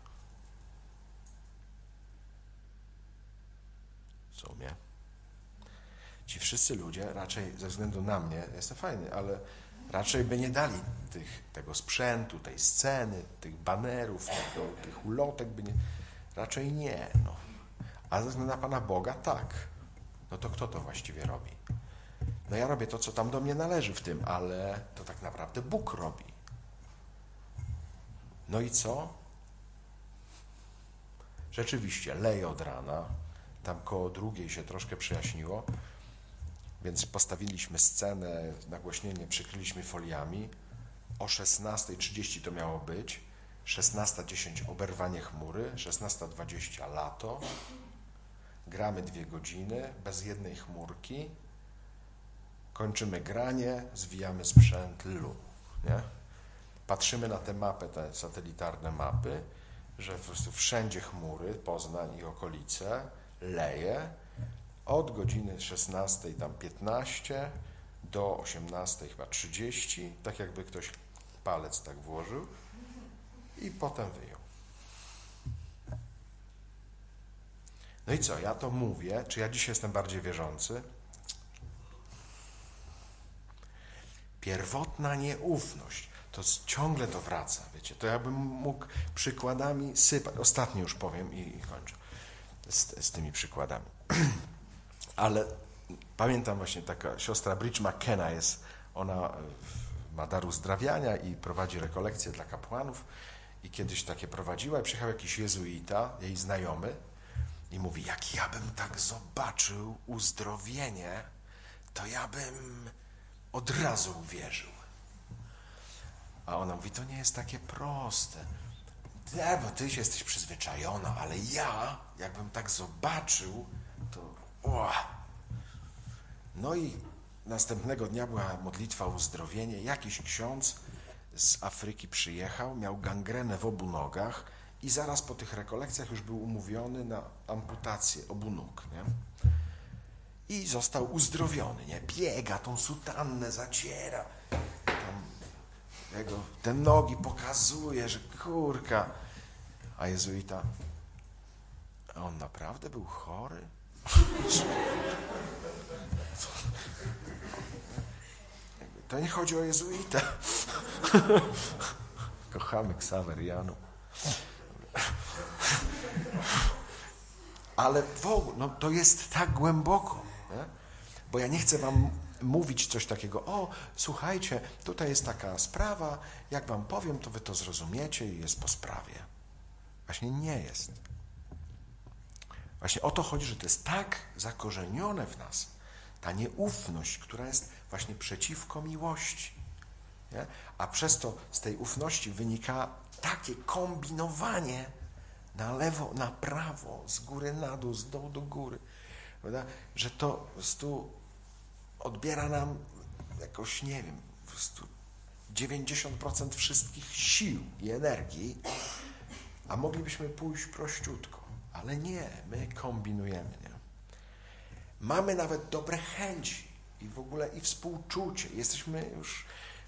W sumie. Ci wszyscy ludzie raczej ze względu na mnie, jestem fajny, ale raczej by nie dali tych, tego sprzętu, tej sceny, tych banerów, tego, tych ulotek, by nie, raczej nie. No. A ze względu na Pana Boga tak. No to kto to właściwie robi? No ja robię to, co tam do mnie należy w tym, ale to tak naprawdę Bóg robi. No i co? Rzeczywiście, leje od rana. Tam koło drugiej się troszkę przyjaśniło, więc postawiliśmy scenę, nagłośnienie przykryliśmy foliami. O 16.30 to miało być. 16.10 oberwanie chmury, 16.20 lato. Gramy dwie godziny bez jednej chmurki. Kończymy granie, zwijamy sprzęt lu. Nie? Patrzymy na tę mapę, te satelitarne mapy, że po prostu wszędzie chmury, Poznań i okolice, leje. Od godziny 16 tam 15 do 18 chyba 30, tak jakby ktoś palec tak włożył i potem wyjął. No i co, ja to mówię, czy ja dzisiaj jestem bardziej wierzący? Pierwotna nieufność, to ciągle to wraca, wiecie, to ja bym mógł przykładami sypać, ostatnio już powiem i, kończę z, z tymi przykładami. Ale pamiętam właśnie taka siostra Bridge McKenna jest, ona ma dar uzdrawiania i prowadzi rekolekcje dla kapłanów i kiedyś takie prowadziła i przyjechał jakiś jezuita, jej znajomy i mówi, jak ja bym tak zobaczył uzdrowienie, to ja bym od razu uwierzył. A ona mówi, to nie jest takie proste. Nie, bo ty jesteś przyzwyczajona, ale ja, jakbym tak zobaczył, to... Ua. No i następnego dnia była modlitwa o uzdrowienie. Jakiś ksiądz z Afryki przyjechał, miał gangrenę w obu nogach i zaraz po tych rekolekcjach już był umówiony na amputację obu nóg. Nie? I został uzdrowiony. Nie? Biega, tą sutannę zaciera. Tam jego, te nogi pokazuje, że kurka. A jezuita, a on naprawdę był chory? To nie chodzi o jezuitę. Kochamy Ksawerianu. Ale w ogóle, no to jest tak głęboko, nie? bo ja nie chcę wam mówić coś takiego, o, słuchajcie, tutaj jest taka sprawa, jak wam powiem, to wy to zrozumiecie i jest po sprawie. Właśnie nie jest. Właśnie o to chodzi, że to jest tak zakorzenione w nas, ta nieufność, która jest właśnie przeciwko miłości. Nie? A przez to z tej ufności wynika takie kombinowanie na lewo, na prawo, z góry na dół, z dołu do góry, prawda? że to po prostu odbiera nam jakoś, nie wiem, po prostu 90% wszystkich sił i energii, a moglibyśmy pójść prościutko, ale nie, my kombinujemy. Nie? Mamy nawet dobre chęci i w ogóle i współczucie, jesteśmy już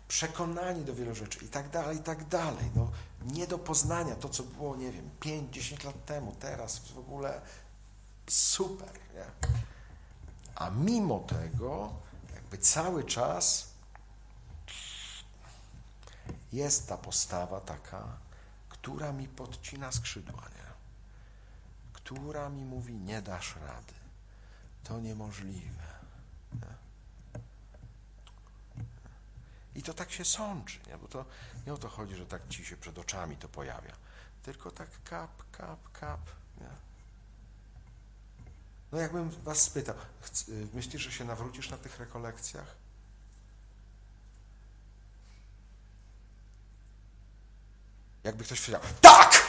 przekonani do wielu rzeczy i tak dalej, i tak dalej. No, nie do poznania to, co było, nie wiem, 5-10 lat temu, teraz w ogóle super, nie? A mimo tego, jakby cały czas jest ta postawa taka, która mi podcina skrzydła, nie? Która mi mówi, nie dasz rady. To niemożliwe. I to tak się sączy, nie? bo to nie o to chodzi, że tak ci się przed oczami to pojawia, tylko tak kap, kap, kap. Nie? No jakbym was spytał, y, myślisz, że się nawrócisz na tych rekolekcjach? Jakby ktoś powiedział, tak!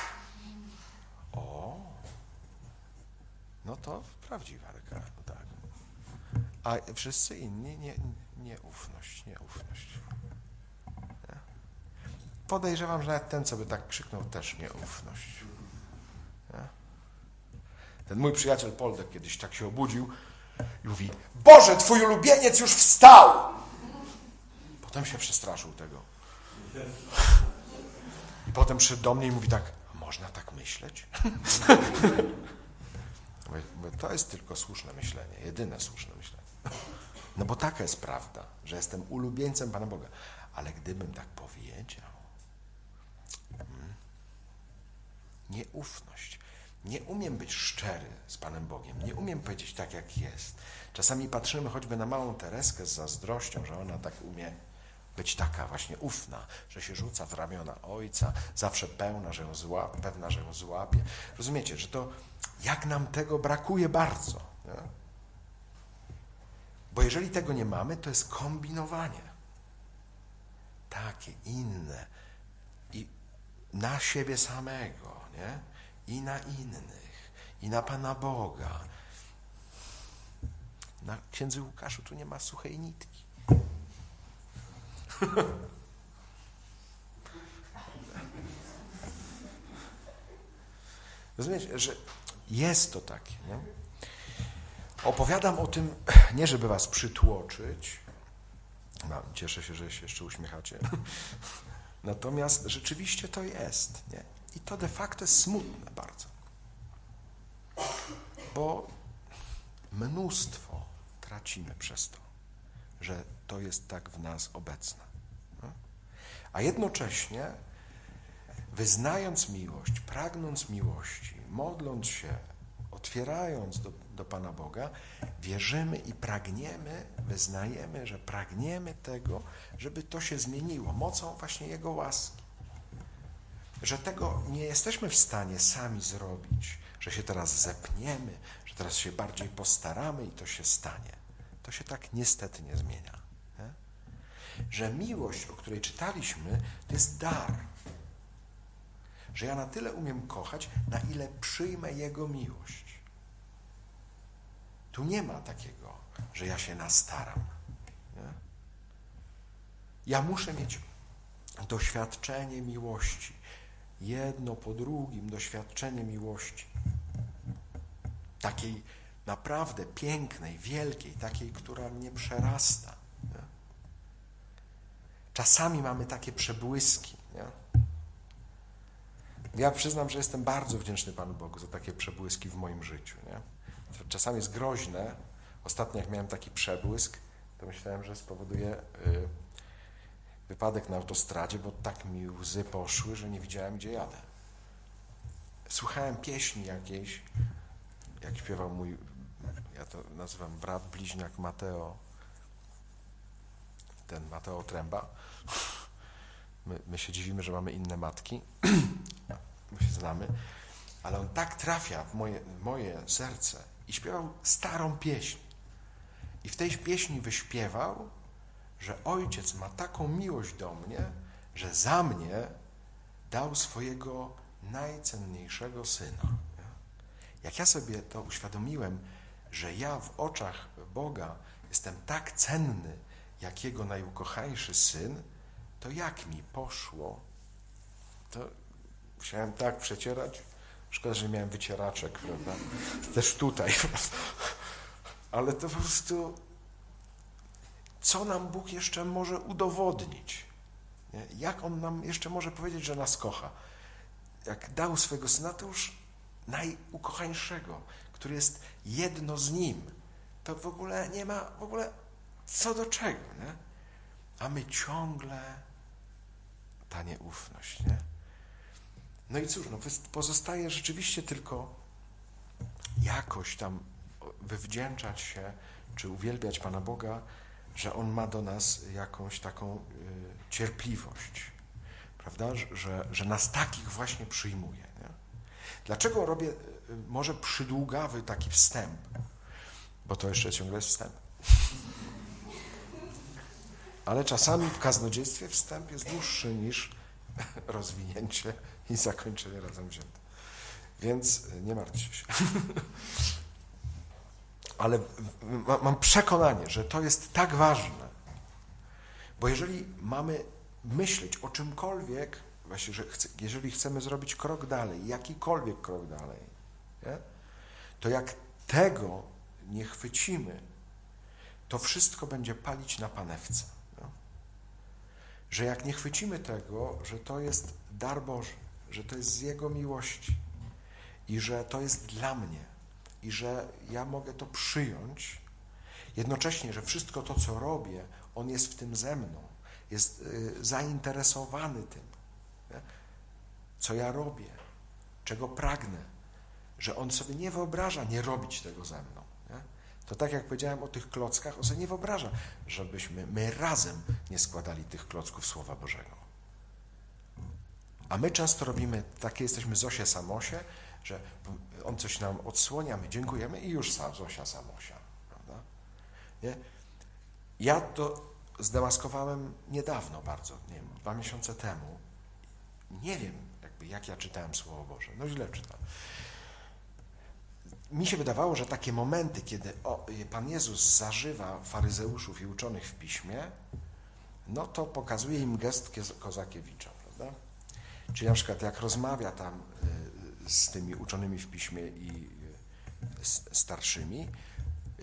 O, no to prawdziwa reka, no tak. A wszyscy inni nie, nieufność, nieufność. Nie? Podejrzewam, że nawet ten, co by tak krzyknął, też nieufność. Nie? Ten mój przyjaciel Poldek kiedyś tak się obudził i mówi, Boże, twój ulubieniec już wstał! Potem się przestraszył tego. I potem przyszedł do mnie i mówi tak, można tak myśleć? To jest tylko słuszne myślenie, jedyne słuszne myślenie. No bo taka jest prawda, że jestem ulubieńcem Pana Boga. Ale gdybym tak powiedział, mm, nieufność. Nie umiem być szczery z Panem Bogiem. Nie umiem powiedzieć tak, jak jest. Czasami patrzymy choćby na małą Tereskę z zazdrością, że ona tak umie być taka właśnie ufna, że się rzuca w ramiona ojca, zawsze pełna, że ją pewna, że ją złapie. Rozumiecie, że to jak nam tego brakuje bardzo. Nie? Bo jeżeli tego nie mamy, to jest kombinowanie. Takie, inne. I na siebie samego, nie? I na innych. I na Pana Boga. Na księdzu Łukaszu tu nie ma suchej nitki. Rozumiecie, że jest to takie. Nie? Opowiadam o tym, nie żeby was przytłoczyć. No, cieszę się, że się jeszcze uśmiechacie. Natomiast rzeczywiście to jest. Nie? I to de facto jest smutne bardzo. Bo mnóstwo tracimy przez to, że to jest tak w nas obecne. No? A jednocześnie, wyznając miłość, pragnąc miłości, modląc się, otwierając do, do Pana Boga, wierzymy i pragniemy, wyznajemy, że pragniemy tego, żeby to się zmieniło mocą właśnie Jego łaski. Że tego nie jesteśmy w stanie sami zrobić, że się teraz zepniemy, że teraz się bardziej postaramy i to się stanie. To się tak niestety nie zmienia. Nie? że miłość, o której czytaliśmy, to jest dar. Że ja na tyle umiem kochać, na ile przyjmę Jego miłość. Tu nie ma takiego, że ja się nastaram. Nie? Ja muszę mieć doświadczenie miłości. Jedno po drugim doświadczenie miłości. Takiej naprawdę pięknej, wielkiej, takiej, która mnie przerasta. Nie? Czasami mamy takie przebłyski. Nie? Ja przyznam, że jestem bardzo wdzięczny Panu Bogu za takie przebłyski w moim życiu. Nie? Czasami jest groźne. Ostatnio jak miałem taki przebłysk, to myślałem, że spowoduje y, wypadek na autostradzie, bo tak mi łzy poszły, że nie widziałem, gdzie jadę. Słuchałem pieśni jakiejś, jak śpiewał mój, ja to nazywam brat bliźniak Mateo, ten Mateo Tręba. My, my się dziwimy, że mamy inne matki, my się znamy, ale on tak trafia w moje, moje serce i śpiewał starą pieśń. I w tej pieśni wyśpiewał, że ojciec ma taką miłość do mnie, że za mnie dał swojego najcenniejszego syna. Jak ja sobie to uświadomiłem, że ja w oczach Boga jestem tak cenny, jak Jego najukochańszy syn, to jak mi poszło? To musiałem tak przecierać. Szkoda, że nie miałem wycieraczek, prawda? Też tutaj. Ale to po prostu, co nam Bóg jeszcze może udowodnić? Jak On nam jeszcze może powiedzieć, że nas kocha? Jak dał swego syna, to już najukochańszego, który jest jedno z Nim, to w ogóle nie ma w ogóle co do czego, nie? A my ciągle ta nieufność, nie? No i cóż, no pozostaje rzeczywiście tylko jakoś tam wywdzięczać się, czy uwielbiać Pana Boga, że On ma do nas jakąś taką y, cierpliwość, prawda? Że, że, nas takich właśnie przyjmuje. Nie? Dlaczego robię y, może przydługawy taki wstęp? Bo to jeszcze ciągle jest wstęp. Ale czasami w kaznodziejstwie wstęp jest dłuższy niż rozwinięcie i zakończenie razem wzięte. Więc nie martwcie się. Ale mam przekonanie, że to jest tak ważne, bo jeżeli mamy myśleć o czymkolwiek, właśnie, że chce, jeżeli chcemy zrobić krok dalej, jakikolwiek krok dalej, nie? to jak tego nie chwycimy, to wszystko będzie palić na panewce. Że jak nie chwycimy tego, że to jest dar Boży, że to jest z Jego miłości i że to jest dla mnie i że ja mogę to przyjąć, jednocześnie, że wszystko to, co robię, On jest w tym ze mną, jest y, zainteresowany tym, co ja robię, czego pragnę, że On sobie nie wyobraża nie robić tego ze mną. To tak jak powiedziałem o tych klockach, On sobie nie wyobraża, żebyśmy my razem nie składali tych klocków Słowa Bożego. A my często robimy, takie jesteśmy Zosie Samosie, że on coś nam odsłania, my dziękujemy i już sam Zosia Samosia. Prawda? Nie? Ja to zdemaskowałem niedawno bardzo, nie wiem, dwa miesiące temu. Nie wiem, jakby, jak ja czytałem Słowo Boże. No źle czytam. Mi się wydawało, że takie momenty, kiedy Pan Jezus zażywa faryzeuszów i uczonych w piśmie, no to pokazuje im gest Kozakiewicza, prawda? Czyli na przykład jak rozmawia tam y, z tymi uczonymi w piśmie i y, starszymi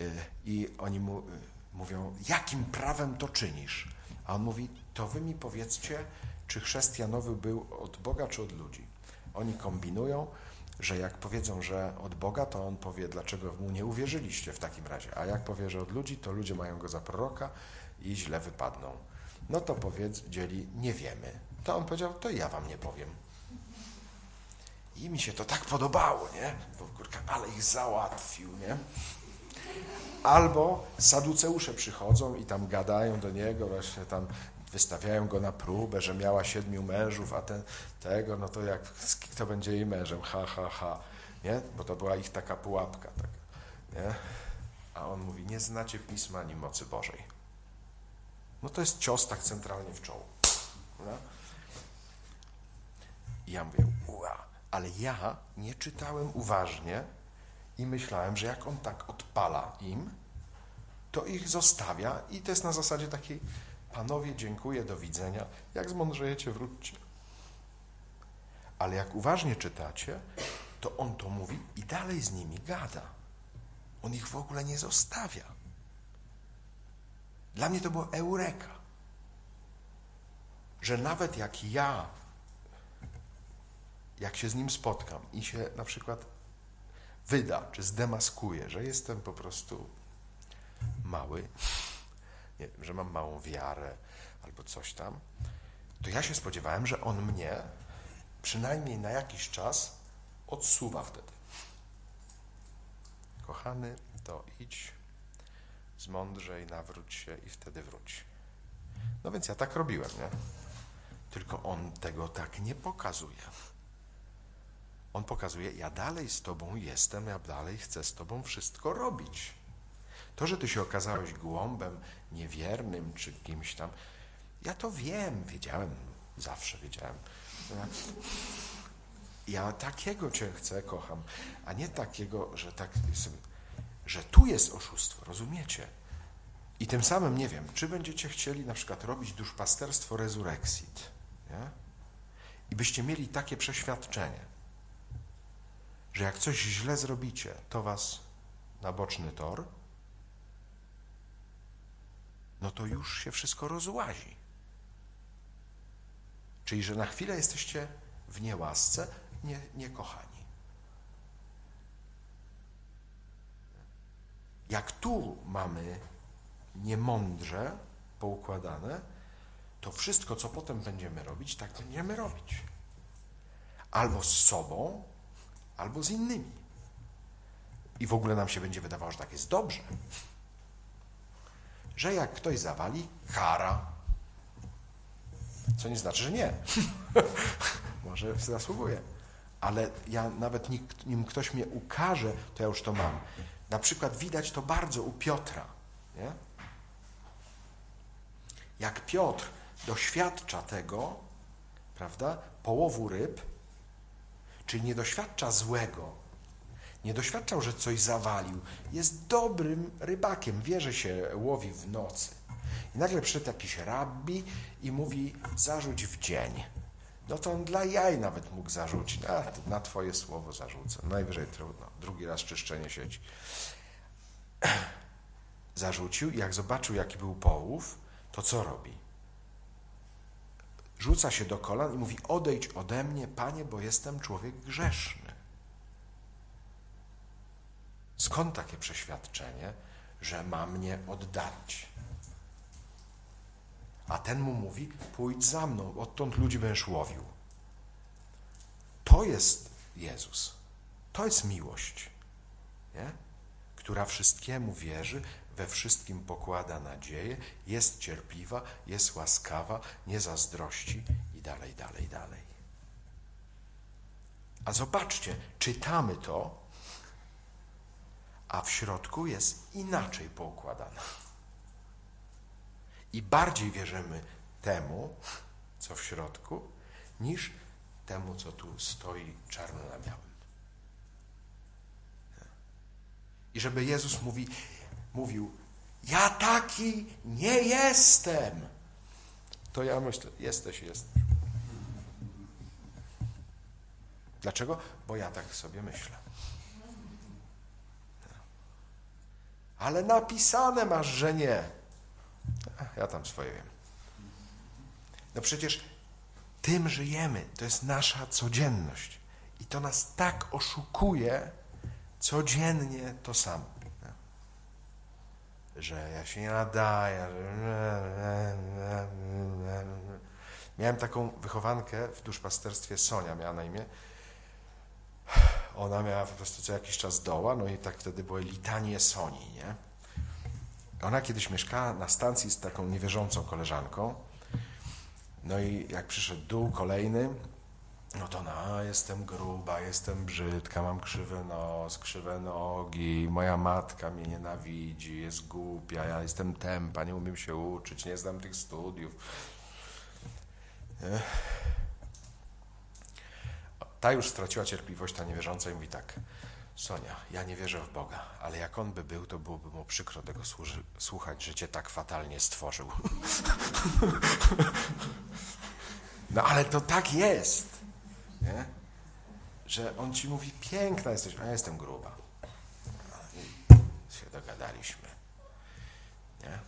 y, i oni mu mówią, jakim prawem to czynisz? A on mówi, to wy mi powiedzcie, czy chrzest Janowy był od Boga, czy od ludzi? Oni kombinują, że jak powiedzą, że od Boga, to on powie, dlaczego mu nie uwierzyliście w takim razie. A jak powie, że od ludzi, to ludzie mają go za proroka i źle wypadną. No to powiedzieli, nie wiemy. To on powiedział, to ja wam nie powiem. I mi się to tak podobało, nie? Bo kurka, ale ich załatwił, nie? Albo saduceusze przychodzą i tam gadają do niego, właśnie tam wystawiają go na próbę, że miała siedmiu mężów, a ten tego, no to jak kto będzie jej mężem? Ha, ha, ha. Nie? Bo to była ich taka pułapka. Taka, nie? A on mówi, nie znacie Pisma ani mocy Bożej. No to jest cios tak centralnie w czoło. Prawda? I ja mówię, ua, ale ja nie czytałem uważnie i myślałem, że jak on tak odpala im, to ich zostawia i to jest na zasadzie takiej, panowie, dziękuję, do widzenia, jak zmądrzejecie, wróćcie. Ale jak uważnie czytacie, to on to mówi i dalej z nimi gada. On ich w ogóle nie zostawia. Dla mnie to było eureka. Że nawet jak ja, jak się z nim spotkam i się na przykład wyda, czy zdemaskuję, że jestem po prostu mały, nie że mam małą wiarę albo coś tam, to ja się spodziewałem, że on mnie przynajmniej na jakiś czas odsuwa wtedy. Kochany, to idź, zmądrzej, nawróć się i wtedy wróć. No więc ja tak robiłem, nie? Tylko on tego tak nie pokazuje. On pokazuje, ja dalej z tobą jestem, ja dalej chcę z tobą wszystko robić. To, że ty się okazałeś głąbem, niewiernym czy kimś tam, ja to wiem, wiedziałem, zawsze wiedziałem. Ja takiego cię chcę, kocham, a nie takiego, że tak że tu jest oszustwo, rozumiecie? I tym samym nie wiem, czy będziecie chcieli na przykład robić duszpasterstwo resurrexit, nie? I byście mieli takie przeświadczenie, że jak coś źle zrobicie, to was na boczny tor, no to już się wszystko rozłazi. Czyli, że na chwilę jesteście w niełasce, nie, niekochani. Jak tu mamy niemądrze poukładane, to wszystko, co potem będziemy robić, tak będziemy robić. Albo z sobą, albo z innymi. I w ogóle nam się będzie wydawało, że tak jest dobrze. Że jak ktoś zawali, kara. Co nie znaczy, że nie. Może zasługuje. Ale ja nawet nim ktoś mnie ukaże, to ja już to mam. Na przykład widać to bardzo u Piotra. Nie? Jak Piotr doświadcza tego, prawda, połowu ryb, czyli nie doświadcza złego, nie doświadczał, że coś zawalił, jest dobrym rybakiem, wie, że się łowi w nocy. I nagle przyszedł jakiś rabbi i mówi, zarzuć w dzień. No to on dla jaj nawet mógł zarzucić. A, na twoje słowo zarzucę. Najwyżej trudno. Drugi raz czyszczenie sieci. Zarzucił i jak zobaczył, jaki był połów, to co robi? Rzuca się do kolan i mówi: Odejdź ode mnie, panie, bo jestem człowiek grzeszny. Skąd takie przeświadczenie, że ma mnie oddalić? A ten mu mówi: Pójdź za mną, odtąd ludzi będziesz łowił. To jest Jezus. To jest miłość, nie? która wszystkiemu wierzy, we wszystkim pokłada nadzieję, jest cierpliwa, jest łaskawa, nie zazdrości i dalej, dalej, dalej. A zobaczcie, czytamy to, a w środku jest inaczej poukładana. I bardziej wierzymy temu, co w środku, niż temu, co tu stoi czarno na białym. I żeby Jezus mówi, mówił, ja taki nie jestem, to ja myślę, jesteś, jesteś. Dlaczego? Bo ja tak sobie myślę. Ale napisane masz, że nie. Ja tam swoje wiem. No przecież tym żyjemy. To jest nasza codzienność. I to nas tak oszukuje codziennie to samo. Że ja się nie nadaję. Miałem taką wychowankę w duszpasterstwie, Sonia miała na imię. Ona miała po prostu co jakiś czas doła, no i tak wtedy były litanie Soni, nie? Ona kiedyś mieszkała na stacji z taką niewierzącą koleżanką. No i jak przyszedł dół kolejny, no to no, jestem gruba, jestem brzydka, mam krzywy nos, krzywe nogi, moja matka mnie nienawidzi, jest głupia, ja jestem tempa, nie umiem się uczyć, nie znam tych studiów. Ta już straciła cierpliwość, ta niewierząca i mówi tak, Sonia, ja nie wierzę w Boga, ale jak On by był, to byłoby mu przykro tego słuchać, że Cię tak fatalnie stworzył. No ale to tak jest, nie? że On Ci mówi, piękna jesteś, a ja jestem gruba. I się dogadaliśmy. Nie?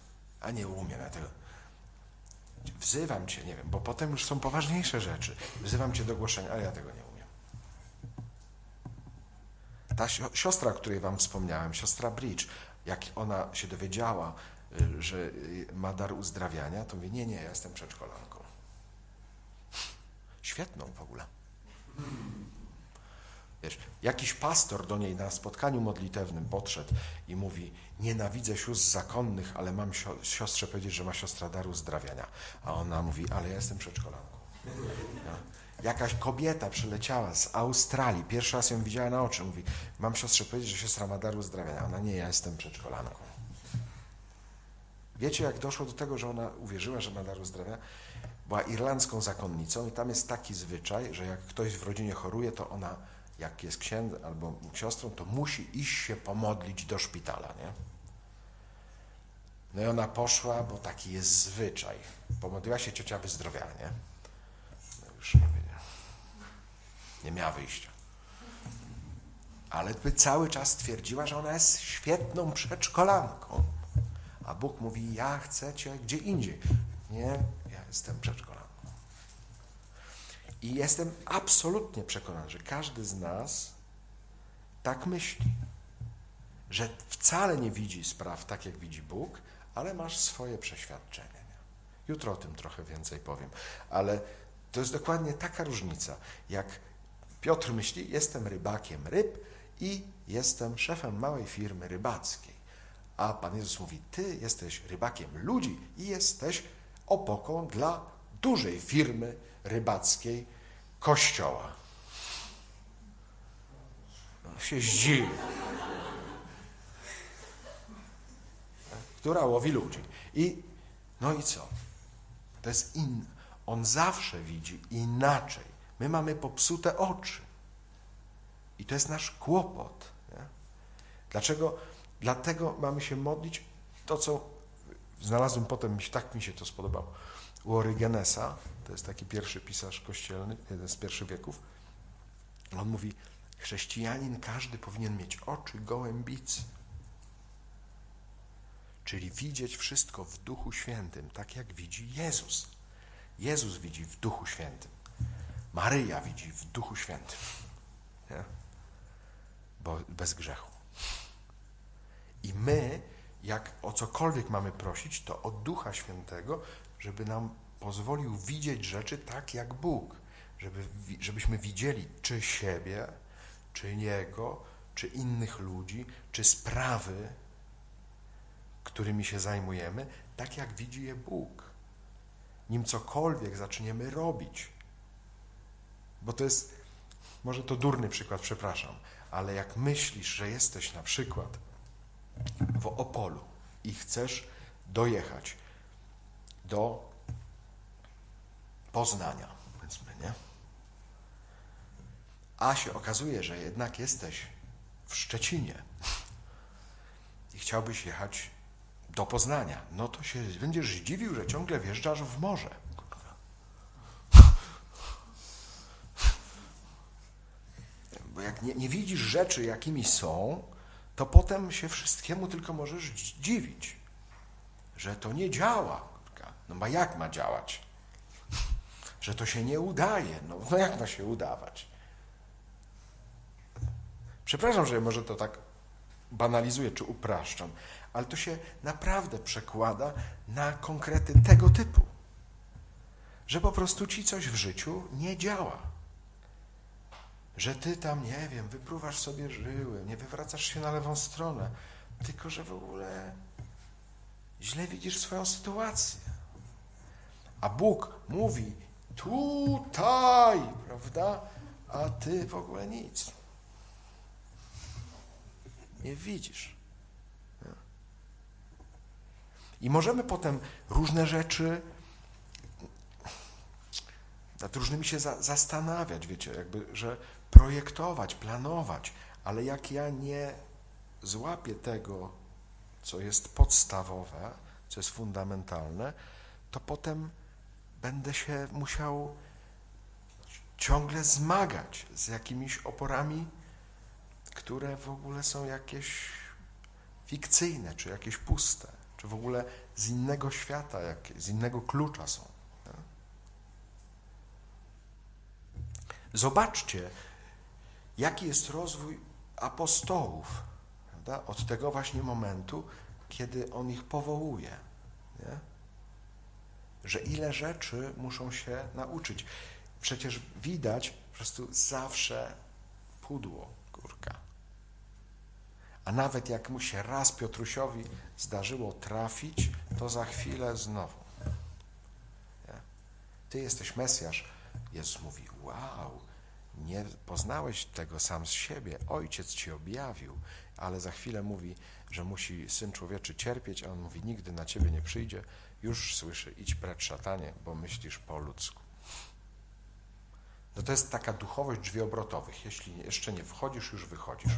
A nie umiem ja tego. Wzywam Cię, nie wiem, bo potem już są poważniejsze rzeczy. Wzywam Cię do głoszenia, ale ja tego nie umiem. Ta sio- siostra, o której Wam wspomniałem, siostra Bridge, jak ona się dowiedziała, y, że y, ma dar uzdrawiania, to mówi, nie, nie, ja jestem przedszkolanką. Świetną w ogóle. Wiesz, jakiś pastor do niej na spotkaniu modlitewnym podszedł i mówi, nienawidzę sióstr zakonnych, ale mam sio- siostrze powiedzieć, że ma siostra dar uzdrawiania. A ona mówi, ale ja jestem przedszkolanką. Ja. Jakaś kobieta przyleciała z Australii, pierwszy raz ją widziała na oczy, mówi, mam siostrze powiedzieć, że siostra ma dar uzdrawiania. Ona, nie, ja jestem przedszkolanką. Wiecie, jak doszło do tego, że ona uwierzyła, że ma dar uzdrawiania? Była irlandzką zakonnicą i tam jest taki zwyczaj, że jak ktoś w rodzinie choruje, to ona, jak jest księdzem albo siostrą, to musi iść się pomodlić do szpitala, nie? No i ona poszła, bo taki jest zwyczaj. Pomodliła się, ciocia wyzdrowiała, nie? No już nie, nie miała wyjścia. Ale by cały czas twierdziła, że ona jest świetną przedszkolanką. A Bóg mówi, ja chcę cię gdzie indziej. Nie, ja jestem przedszkolanką. I jestem absolutnie przekonany, że każdy z nas tak myśli. Że wcale nie widzi spraw tak, jak widzi Bóg, ale masz swoje przeświadczenie. Nie? Jutro o tym trochę więcej powiem. Ale to jest dokładnie taka różnica, jak Piotr myśli, jestem rybakiem ryb i jestem szefem małej firmy rybackiej. A Pan Jezus mówi, ty jesteś rybakiem ludzi i jesteś opoką dla dużej firmy rybackiej Kościoła. No, się zdziwi. Która łowi ludzi. I no i co? To jest in. On zawsze widzi inaczej. My mamy popsute oczy. I to jest nasz kłopot. Nie? Dlaczego? Dlatego mamy się modlić to, co znalazłem potem, tak mi się to spodobało, u Orygenesa, to jest taki pierwszy pisarz kościelny, jeden z pierwszych wieków. On mówi, chrześcijanin każdy powinien mieć oczy gołębicy. Czyli widzieć wszystko w Duchu Świętym, tak jak widzi Jezus. Jezus widzi w Duchu Świętym. Maryja widzi w Duchu Świętym. Nie? Bo bez grzechu. I my, jak o cokolwiek mamy prosić, to od Ducha Świętego, żeby nam pozwolił widzieć rzeczy tak jak Bóg. Żeby, żebyśmy widzieli czy siebie, czy Niego, czy innych ludzi, czy sprawy, którymi się zajmujemy, tak jak widzi je Bóg. Nim cokolwiek zaczniemy robić. Bo to jest, może to durny przykład, przepraszam, ale jak myślisz, że jesteś na przykład w Opolu i chcesz dojechać do Poznania, powiedzmy, nie? A się okazuje, że jednak jesteś w Szczecinie i chciałbyś jechać do Poznania, no to się będziesz zdziwił, że ciągle wjeżdżasz w morze. Bo jak nie, nie widzisz rzeczy, jakimi są, to potem się wszystkiemu tylko możesz dziwić, że to nie działa. No bo jak ma działać? Że to się nie udaje. No, no jak ma się udawać? Przepraszam, że może to tak banalizuję czy upraszczam, ale to się naprawdę przekłada na konkrety tego typu. Że po prostu ci coś w życiu nie działa. Że ty tam, nie wiem, wypruwasz sobie żyły, nie wywracasz się na lewą stronę, tylko że w ogóle źle widzisz swoją sytuację. A Bóg mówi tutaj, prawda? A ty w ogóle nic. Nie widzisz. I możemy potem różne rzeczy nad różnymi się za, zastanawiać, wiecie, jakby, że projektować, planować, ale jak ja nie złapię tego, co jest podstawowe, co jest fundamentalne, to potem będę się musiał ciągle zmagać z jakimiś oporami, które w ogóle są jakieś fikcyjne, czy jakieś puste, czy w ogóle z innego świata, z innego klucza są. Zobaczcie, jaki jest rozwój apostołów, prawda? od tego właśnie momentu, kiedy on ich powołuje. Nie? Że ile rzeczy muszą się nauczyć. Przecież widać po prostu zawsze pudło, górka. A nawet jak mu się raz Piotrusiowi zdarzyło trafić, to za chwilę znowu. Nie? Ty jesteś Mesjasz. Jezus mówi, wow, nie poznałeś tego sam z siebie, Ojciec ci objawił, ale za chwilę mówi, że musi Syn Człowieczy cierpieć, a on mówi, nigdy na ciebie nie przyjdzie. Już słyszy, idź precz szatanie, bo myślisz po ludzku. No to jest taka duchowość drzwi obrotowych. Jeśli jeszcze nie wchodzisz, już wychodzisz.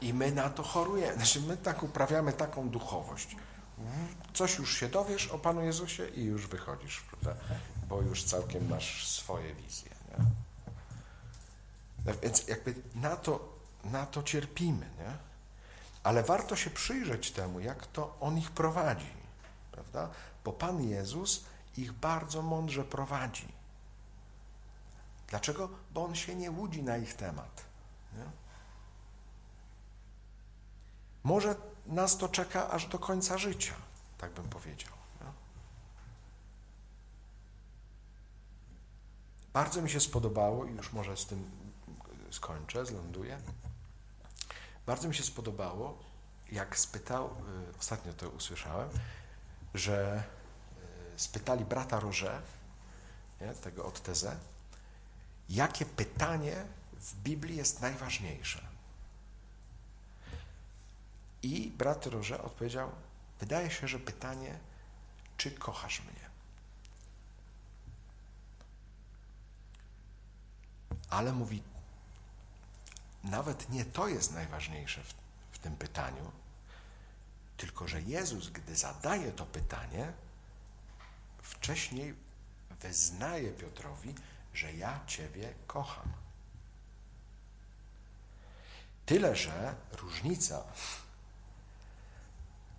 I my na to chorujemy. Znaczy my tak uprawiamy taką duchowość. Coś już się dowiesz o Panu Jezusie i już wychodzisz, prawda? Bo już całkiem masz swoje wizje. Nie? Więc jakby na to, na to cierpimy, nie? Ale warto się przyjrzeć temu, jak to On ich prowadzi, prawda? Bo Pan Jezus ich bardzo mądrze prowadzi. Dlaczego? Bo On się nie łudzi na ich temat. Nie? Może nas to czeka aż do końca życia, tak bym powiedział. Nie? Bardzo mi się spodobało, i już może z tym skończę, zląduję. Bardzo mi się spodobało, jak spytał, y, ostatnio to usłyszałem, że y, spytali brata Roże, tego od Teze, jakie pytanie w Biblii jest najważniejsze. I brat Roże odpowiedział, wydaje się, że pytanie, czy kochasz mnie? Ale mówi, nawet nie to jest najważniejsze w, w tym pytaniu, tylko że Jezus, gdy zadaje to pytanie, wcześniej wyznaje Piotrowi, że ja Ciebie kocham. Tyle, że różnica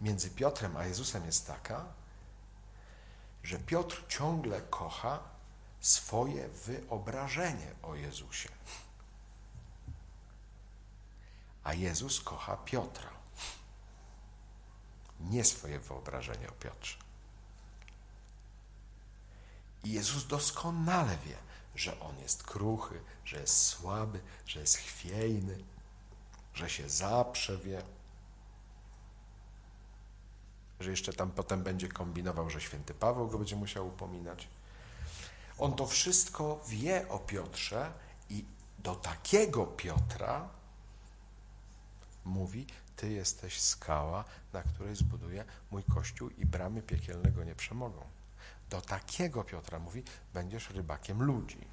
między Piotrem a Jezusem jest taka, że Piotr ciągle kocha swoje wyobrażenie o Jezusie. A Jezus kocha Piotra. Nie swoje wyobrażenie o Piotrze. I Jezus doskonale wie, że on jest kruchy, że jest słaby, że jest chwiejny, że się zaprzewie, że jeszcze tam potem będzie kombinował, że święty Paweł go będzie musiał upominać. On to wszystko wie o Piotrze i do takiego Piotra mówi: Ty jesteś skała, na której zbuduję mój kościół i bramy piekielnego nie przemogą. Do takiego Piotra mówi: Będziesz rybakiem ludzi.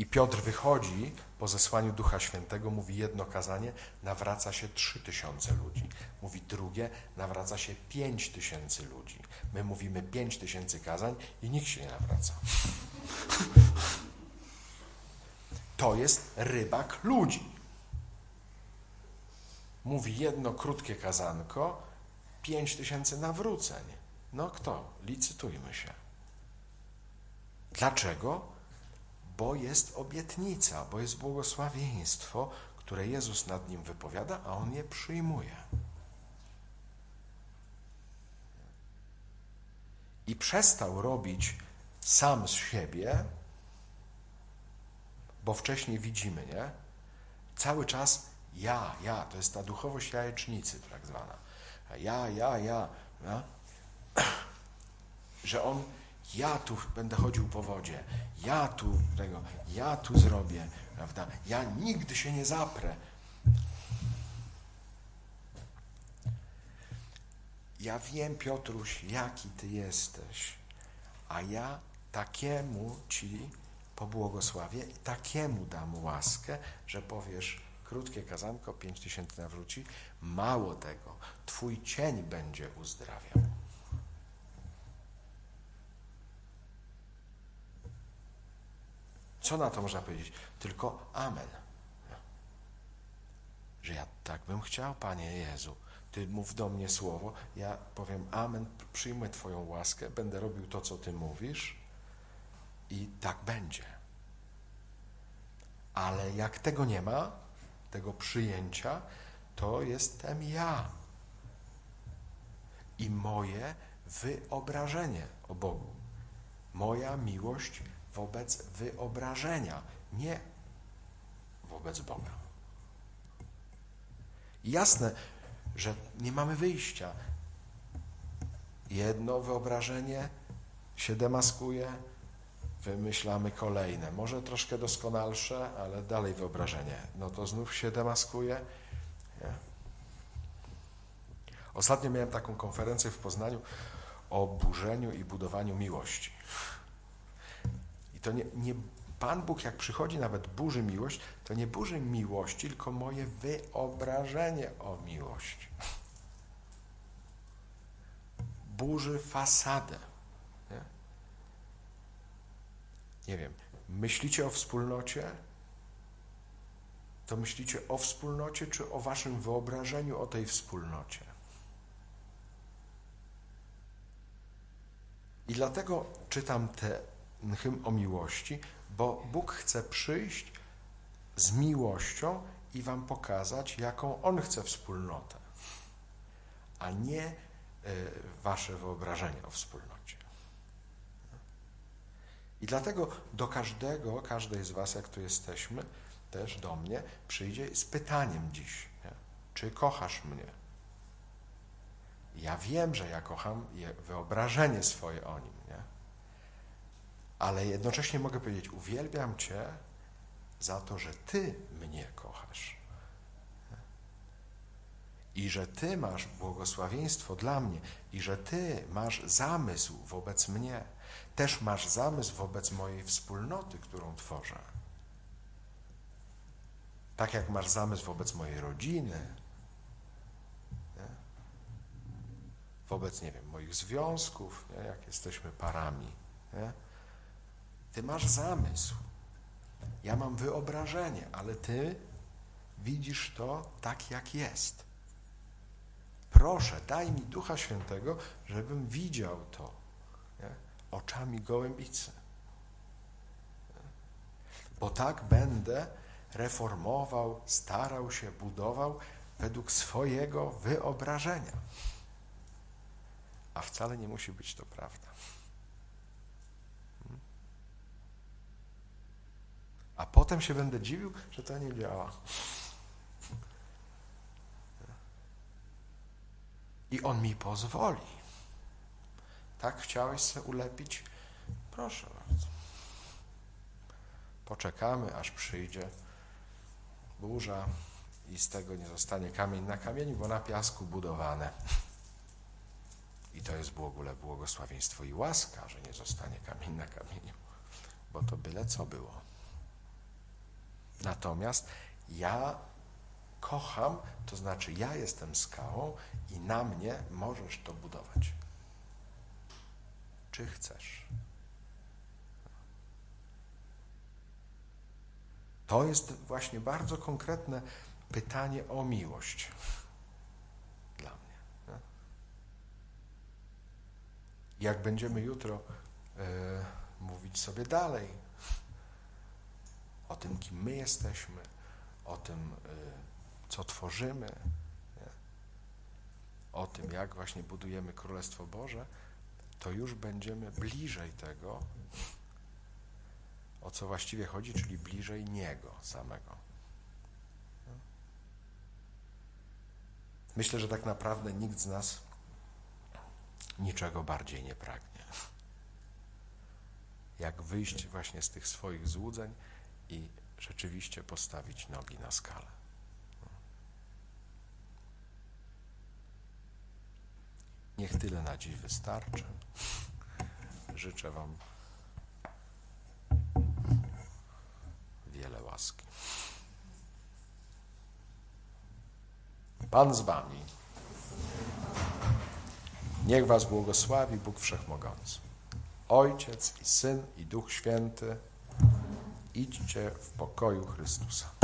I Piotr wychodzi po zesłaniu Ducha Świętego, mówi jedno kazanie, nawraca się trzy tysiące ludzi. Mówi drugie, nawraca się pięć tysięcy ludzi. My mówimy pięć tysięcy kazań i nikt się nie nawraca. To jest rybak ludzi. Mówi jedno krótkie kazanko, pięć tysięcy nawróceń. No kto? Licytujmy się. Dlaczego? Bo jest obietnica, bo jest błogosławieństwo, które Jezus nad nim wypowiada, a on je przyjmuje. I przestał robić sam z siebie, bo wcześniej widzimy, nie? Cały czas ja, ja, to jest ta duchowość jajecznicy tak zwana. Ja, ja, ja, ja. Że on, ja tu będę chodził po wodzie, ja tu tego, ja tu zrobię, prawda? Ja nigdy się nie zaprę. Ja wiem, Piotruś, jaki ty jesteś, a ja takiemu ci pobłogosławię i takiemu dam łaskę, że powiesz, krótkie kazanko, pięć tysięcy nawróci, mało tego, twój cień będzie uzdrawiał. Co na to można powiedzieć? Tylko amen. Że ja tak bym chciał, Panie Jezu. Ty mów do mnie słowo, ja powiem amen, przyjmę Twoją łaskę, będę robił to, co Ty mówisz i tak będzie. Ale jak tego nie ma, tego przyjęcia, to jestem ja. I moje wyobrażenie o Bogu. Moja miłość wobec wyobrażenia, nie wobec Boga. Jasne, że nie mamy wyjścia. Jedno wyobrażenie się demaskuje, wymyślamy kolejne. Może troszkę doskonalsze, ale dalej wyobrażenie. No to znów się demaskuje. Nie. Ostatnio miałem taką konferencję w Poznaniu o burzeniu i budowaniu miłości. I to nie, nie Pan Bóg, jak przychodzi, nawet burzy miłość, to nie burzy miłości, tylko moje wyobrażenie o miłości. Burzy fasadę. Nie? nie wiem, myślicie o wspólnocie? To myślicie o wspólnocie, czy o waszym wyobrażeniu o tej wspólnocie? I dlatego czytam ten hymn o miłości, bo Bóg chce przyjść z miłością i wam pokazać, jaką On chce wspólnotę, a nie y, wasze wyobrażenie o wspólnocie. I dlatego do każdego, każdej z was, jak tu jesteśmy, też do mnie, przyjdzie z pytaniem dziś, nie? czy kochasz mnie? Ja wiem, że ja kocham wyobrażenie swoje o nim? Ale jednocześnie mogę powiedzieć: Uwielbiam Cię za to, że Ty mnie kochasz. I że Ty masz błogosławieństwo dla mnie, i że Ty masz zamysł wobec mnie, też masz zamysł wobec mojej wspólnoty, którą tworzę. Tak jak masz zamysł wobec mojej rodziny, wobec, nie wiem, moich związków, nie? jak jesteśmy parami. Nie? Ty masz zamysł. Ja mam wyobrażenie, ale ty widzisz to tak, jak jest. Proszę, daj mi Ducha Świętego, żebym widział to nie? oczami gołębicy. Bo tak będę reformował, starał się, budował według swojego wyobrażenia. A wcale nie musi być to prawda. A potem się będę dziwił, że to nie działa. I on mi pozwoli. Tak chciałeś sobie ulepić? Proszę bardzo. Poczekamy, aż przyjdzie burza i z tego nie zostanie kamień na kamieniu, bo na piasku budowane. I to jest w ogóle błogosławieństwo i łaska, że nie zostanie kamień na kamieniu, bo to byle co było. Natomiast ja kocham, to znaczy ja jestem skałą i na mnie możesz to budować. Czy chcesz? To jest właśnie bardzo konkretne pytanie o miłość dla mnie. Nie? Jak będziemy jutro e, mówić sobie dalej, o tym, kim my jesteśmy, o tym, y, co tworzymy, nie? o tym, jak właśnie budujemy Królestwo Boże, to już będziemy bliżej tego, o co właściwie chodzi, czyli bliżej Niego samego. Myślę, że tak naprawdę nikt z nas niczego bardziej nie pragnie. Jak wyjść właśnie z tych swoich złudzeń i rzeczywiście postawić nogi na skalę. Niech tyle na dziś wystarczy. Życzę Wam wiele łaski. Pan z Wami. Niech Was błogosławi Bóg Wszechmogący. Ojciec i Syn i Duch Święty. Idźcie w pokoju Chrystusa.